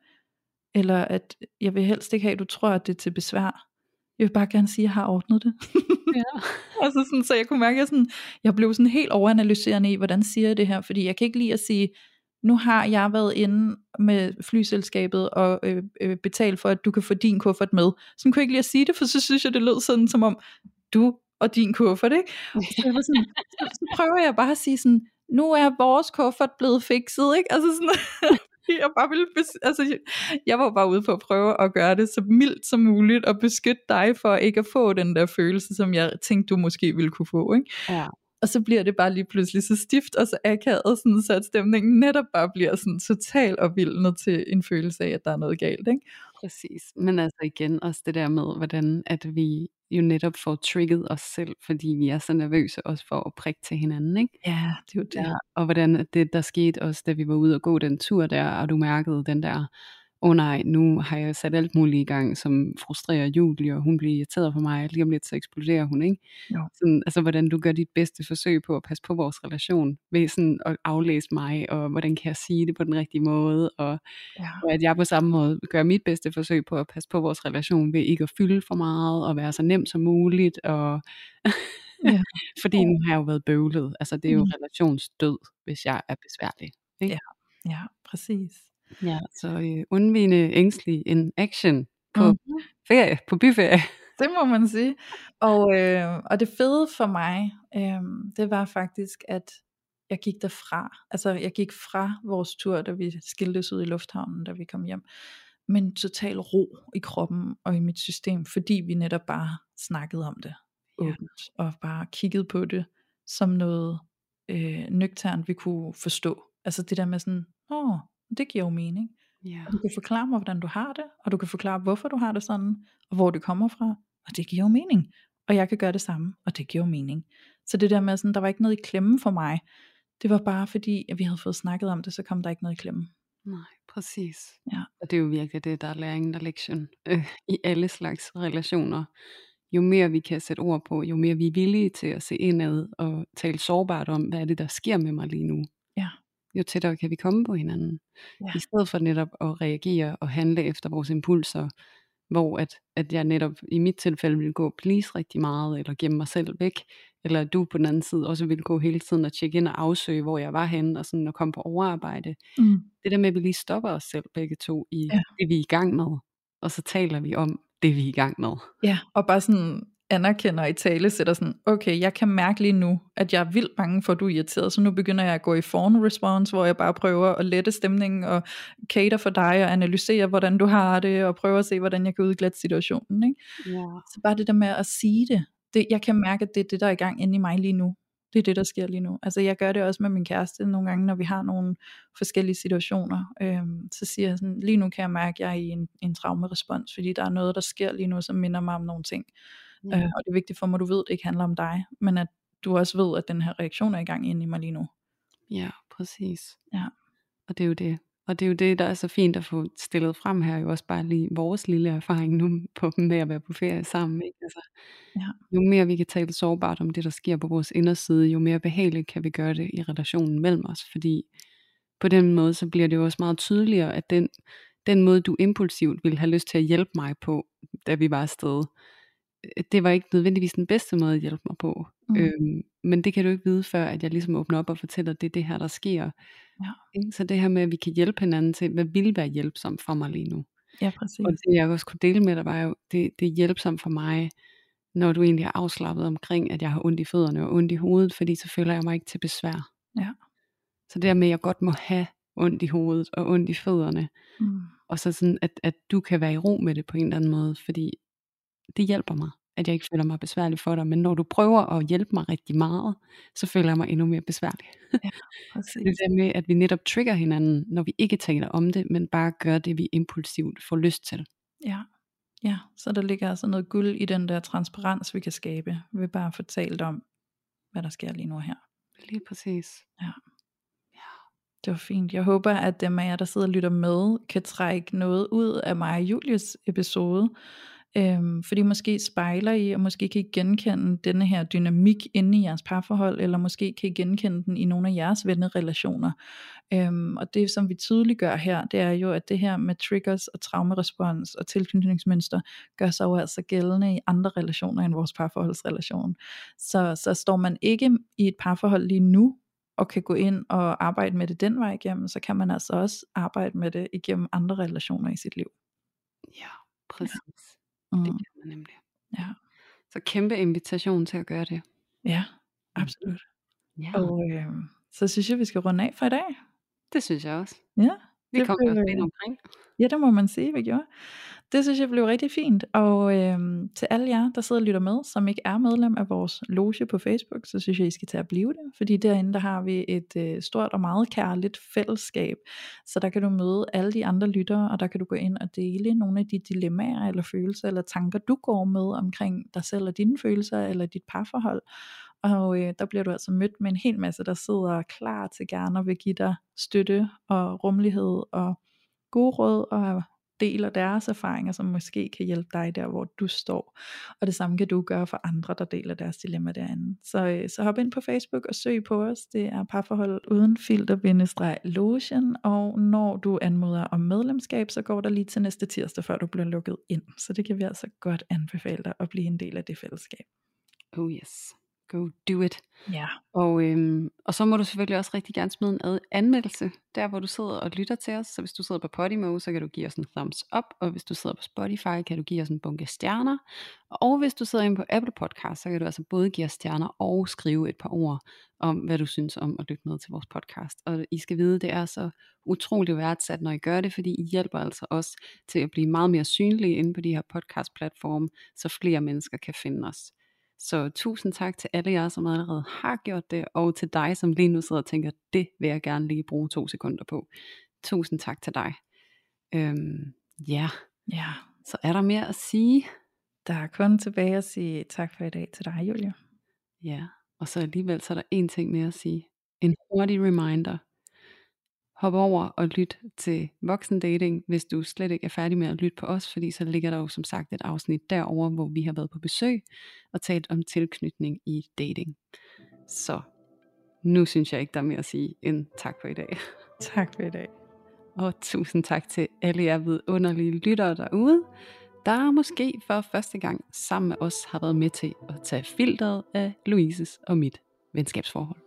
eller at jeg vil helst ikke have, at du tror, at det er til besvær. Jeg vil bare gerne sige, at jeg har ordnet det. Ja. altså sådan, så jeg kunne mærke, at jeg, sådan, jeg blev sådan helt overanalyserende i, hvordan siger jeg det her, fordi jeg kan ikke lide at sige, nu har jeg været inde med flyselskabet og øh, øh, betalt for, at du kan få din kuffert med. Så kunne jeg ikke lide at sige det, for så synes jeg, det lød sådan, som om du og din kuffert, ikke? Så, jeg var sådan, så, så prøver jeg bare at sige sådan, nu er vores kuffert blevet fikset, ikke? Altså sådan, jeg bare ville, altså, jeg var bare ude på at prøve at gøre det så mildt som muligt, og beskytte dig for ikke at få den der følelse, som jeg tænkte, du måske ville kunne få, ikke? Ja. Og så bliver det bare lige pludselig så stift og så akavet, sådan, så at stemningen netop bare bliver sådan total opvildende til en følelse af, at der er noget galt. Ikke? Præcis. Men altså igen også det der med, hvordan at vi jo netop får trigget os selv, fordi vi er så nervøse også for at prikke til hinanden. Ikke? Ja, det er jo det. Ja, og hvordan det der skete også, da vi var ude og gå den tur der, og du mærkede den der åh oh nej, nu har jeg sat alt muligt i gang, som frustrerer Julie, og hun bliver irriteret på mig, og lige om lidt så eksploderer hun, ikke? Jo. Sådan, altså hvordan du gør dit bedste forsøg på at passe på vores relation, ved sådan at aflæse mig, og hvordan kan jeg sige det på den rigtige måde, og, Ja. og at jeg på samme måde gør mit bedste forsøg på at passe på vores relation, ved ikke at fylde for meget, og være så nem som muligt, og Ja. fordi nu har jeg jo været bøvlet, altså det er jo Mm. relationsdød, hvis jeg er besværlig. Ikke? Ja. Ja, præcis. Ja, så øh, undvigende ængstelig in action på Mhm. ferie, på byferie. Det må man sige. Og, øh, og det fede for mig, øh, det var faktisk, at jeg gik derfra. Altså jeg gik fra vores tur, da vi skiltes ud i lufthavnen, da vi kom hjem. Men total ro i kroppen og i mit system, fordi vi netop bare snakkede om det Ja. åbent, og bare kiggede på det som noget øh, nøgternt, vi kunne forstå. Altså det der med sådan, åh, det giver jo mening. Ja. Du kan forklare mig, hvordan du har det, og du kan forklare, hvorfor du har det sådan, og hvor det kommer fra, og det giver jo mening. Og jeg kan gøre det samme, og det giver jo mening. Så det der med, sådan, der var ikke noget i klemme for mig, det var bare fordi, at vi havde fået snakket om det, så kom der ikke noget i klemme. Nej, præcis. Ja. Og det er jo virkelig det, der er læringen og lektion øh, i alle slags relationer. Jo mere vi kan sætte ord på, jo mere vi er villige til at se indad og tale sårbart om, hvad er det, der sker med mig lige nu. Jo tættere kan vi komme på hinanden. Ja. I stedet for netop at reagere og handle efter vores impulser, hvor at, at jeg netop i mit tilfælde ville gå please rigtig meget, eller gemme mig selv væk, eller at du på den anden side også ville gå hele tiden og tjekke ind og afsøge, hvor jeg var henne, og sådan at komme på overarbejde. Mm. Det der med, at vi lige stopper os selv begge to i Ja. det, vi er i gang med, og så taler vi om det, vi er i gang med. Ja, og bare sådan anerkender i tale, sætter sådan, okay, jeg kan mærke lige nu, at jeg er vildt bange for, at du er irriteret, så nu begynder jeg at gå i fawn response, hvor jeg bare prøver at lette stemningen, og cater for dig, og analysere, hvordan du har det, og prøve at se, hvordan jeg kan udglatte situationen, ikke? Ja. Så bare det der med at sige det, det, jeg kan mærke, at det er det, der er i gang inde i mig lige nu. Det er det, der sker lige nu. Altså jeg gør det også med min kæreste nogle gange, når vi har nogle forskellige situationer. Øhm, så siger jeg sådan, lige nu kan jeg mærke, at jeg er i en, en traumerespons, fordi der er noget, der sker lige nu, som minder mig om nogle ting. Øh, og det er vigtigt for mig, at du ved, at det ikke handler om dig, men at du også ved, at den her reaktion er i gang inde i mig lige nu. ja, præcis. Ja. Og det er jo det. Og det er jo det, der er så fint at få stillet frem her, jo også bare lige vores lille erfaring nu på med at være på ferie sammen. Ikke? Altså, Ja. Jo mere vi kan tale sårbart om det, der sker på vores inderside, jo mere behageligt kan vi gøre det i relationen mellem os. Fordi på den måde, så bliver det jo også meget tydeligere, at den, den måde, du impulsivt ville have lyst til at hjælpe mig på, da vi var afsted, det var ikke nødvendigvis den bedste måde at hjælpe mig på. Mm. Øhm, men det kan du ikke vide, før at jeg ligesom åbner op og fortæller, at det er det her, der sker. Ja. Så det her med, at vi kan hjælpe hinanden til, hvad vil være hjælpsomt for mig lige nu. Ja, præcis. Og det jeg også kunne dele med dig, var jo, det, det er hjælpsomt for mig, når du egentlig er afslappet omkring, at jeg har ondt i fødderne og ondt i hovedet, fordi så føler jeg mig ikke til besvær. Ja. Så det der med, at jeg godt må have ondt i hovedet og ondt i fødderne, Mm. og så sådan, at, at du kan være i ro med det på en eller anden måde, fordi det hjælper mig. at jeg ikke føler mig besværlig for dig, men når du prøver at hjælpe mig rigtig meget, så føler jeg mig endnu mere besværlig. Ja, præcis. det der med, at vi netop trigger hinanden, når vi ikke taler om det, men bare gør det, vi impulsivt får lyst til. Ja. Ja, så der ligger altså noget guld i den der transparens, vi kan skabe, ved bare at fortælle om, hvad der sker lige nu her. Lige præcis. Ja. Det var fint. Jeg håber, at dem af jer, der sidder og lytter med, kan trække noget ud af mig og Julius episode. Øhm, fordi måske spejler I, og måske kan I genkende denne her dynamik inde i jeres parforhold, eller måske kan I genkende den i nogle af jeres vennerelationer. Øhm, og det, som vi tydeligt gør her, det er jo, at det her med triggers og traumerespons og tilknytningsmønster, gør sig jo altså gældende i andre relationer end vores parforholdsrelation. Så, så står man ikke i et parforhold lige nu, og kan gå ind og arbejde med det den vej igennem, så kan man altså også arbejde med det igennem andre relationer i sit liv. Ja, præcis. Ja. Mm. Mm. Det kan man nemlig. Ja. Så kæmpe invitation til at gøre det. ja, absolut. Ja, Og øh, så synes jeg, vi skal runde af for i dag. det synes jeg også. Ja, Vi kom blev, også øh, lidt omkring. Ja, det må man sige, vi gjorde. Det synes jeg blev rigtig fint. Og øhm, til alle jer, der sidder og lytter med, som ikke er medlem af vores loge på Facebook, så synes jeg, I skal tage at blive det. Fordi derinde, der har vi et øh, stort og meget kærligt fællesskab. Så der kan du møde alle de andre lyttere, og der kan du gå ind og dele nogle af de dilemmaer, eller følelser, eller tanker, du går med omkring dig selv og dine følelser, eller dit parforhold. Og øh, der bliver du altså mødt med en hel masse, der sidder klar til gerne og vil give dig støtte og rummelighed og gode råd og deler deres erfaringer, som måske kan hjælpe dig der, hvor du står. Og det samme kan du gøre for andre, der deler deres dilemma derinde. Så, øh, så hop ind på Facebook og søg på os. Det er parforhold uden filter lotion og når du anmoder om medlemskab, så går der lige til næste tirsdag, før du bliver lukket ind. Så det kan vi altså godt anbefale dig at blive en del af det fællesskab. Oh yes. Go do it. Ja. Og, øhm, og så må du selvfølgelig også rigtig gerne smide en ad- anmeldelse, der hvor du sidder og lytter til os. Så hvis du sidder på Podimo, så kan du give os en thumbs up, og hvis du sidder på Spotify, kan du give os en bunke stjerner. Og hvis du sidder inde på Apple Podcast, så kan du altså både give os stjerner og skrive et par ord om, hvad du synes om at lytte med til vores podcast. Og I skal vide, det er så utroligt værdsat, når I gør det, fordi I hjælper altså os til at blive meget mere synlige inde på de her podcast-platforme, så flere mennesker kan finde os. Så tusind tak til alle jer, som allerede har gjort det, og til dig, som lige nu sidder og tænker, det vil jeg gerne lige bruge to sekunder på. Tusind tak til dig. Øhm, ja, Ja. så er der mere at sige. Der er kun tilbage at sige tak for i dag til dig, Julia. Ja, og så alligevel så er der en ting mere at sige. En hurtig reminder. Hop over og lyt til voksendating, hvis du slet ikke er færdig med at lytte på os, fordi så ligger der jo som sagt et afsnit derover, hvor vi har været på besøg og talt om tilknytning i dating. Så nu synes jeg ikke, der er mere at sige end tak for i dag. Tak for i dag. Og tusind tak til alle jer vidunderlige lyttere derude, der måske for første gang sammen med os har været med til at tage filteret af Louises og mit venskabsforhold.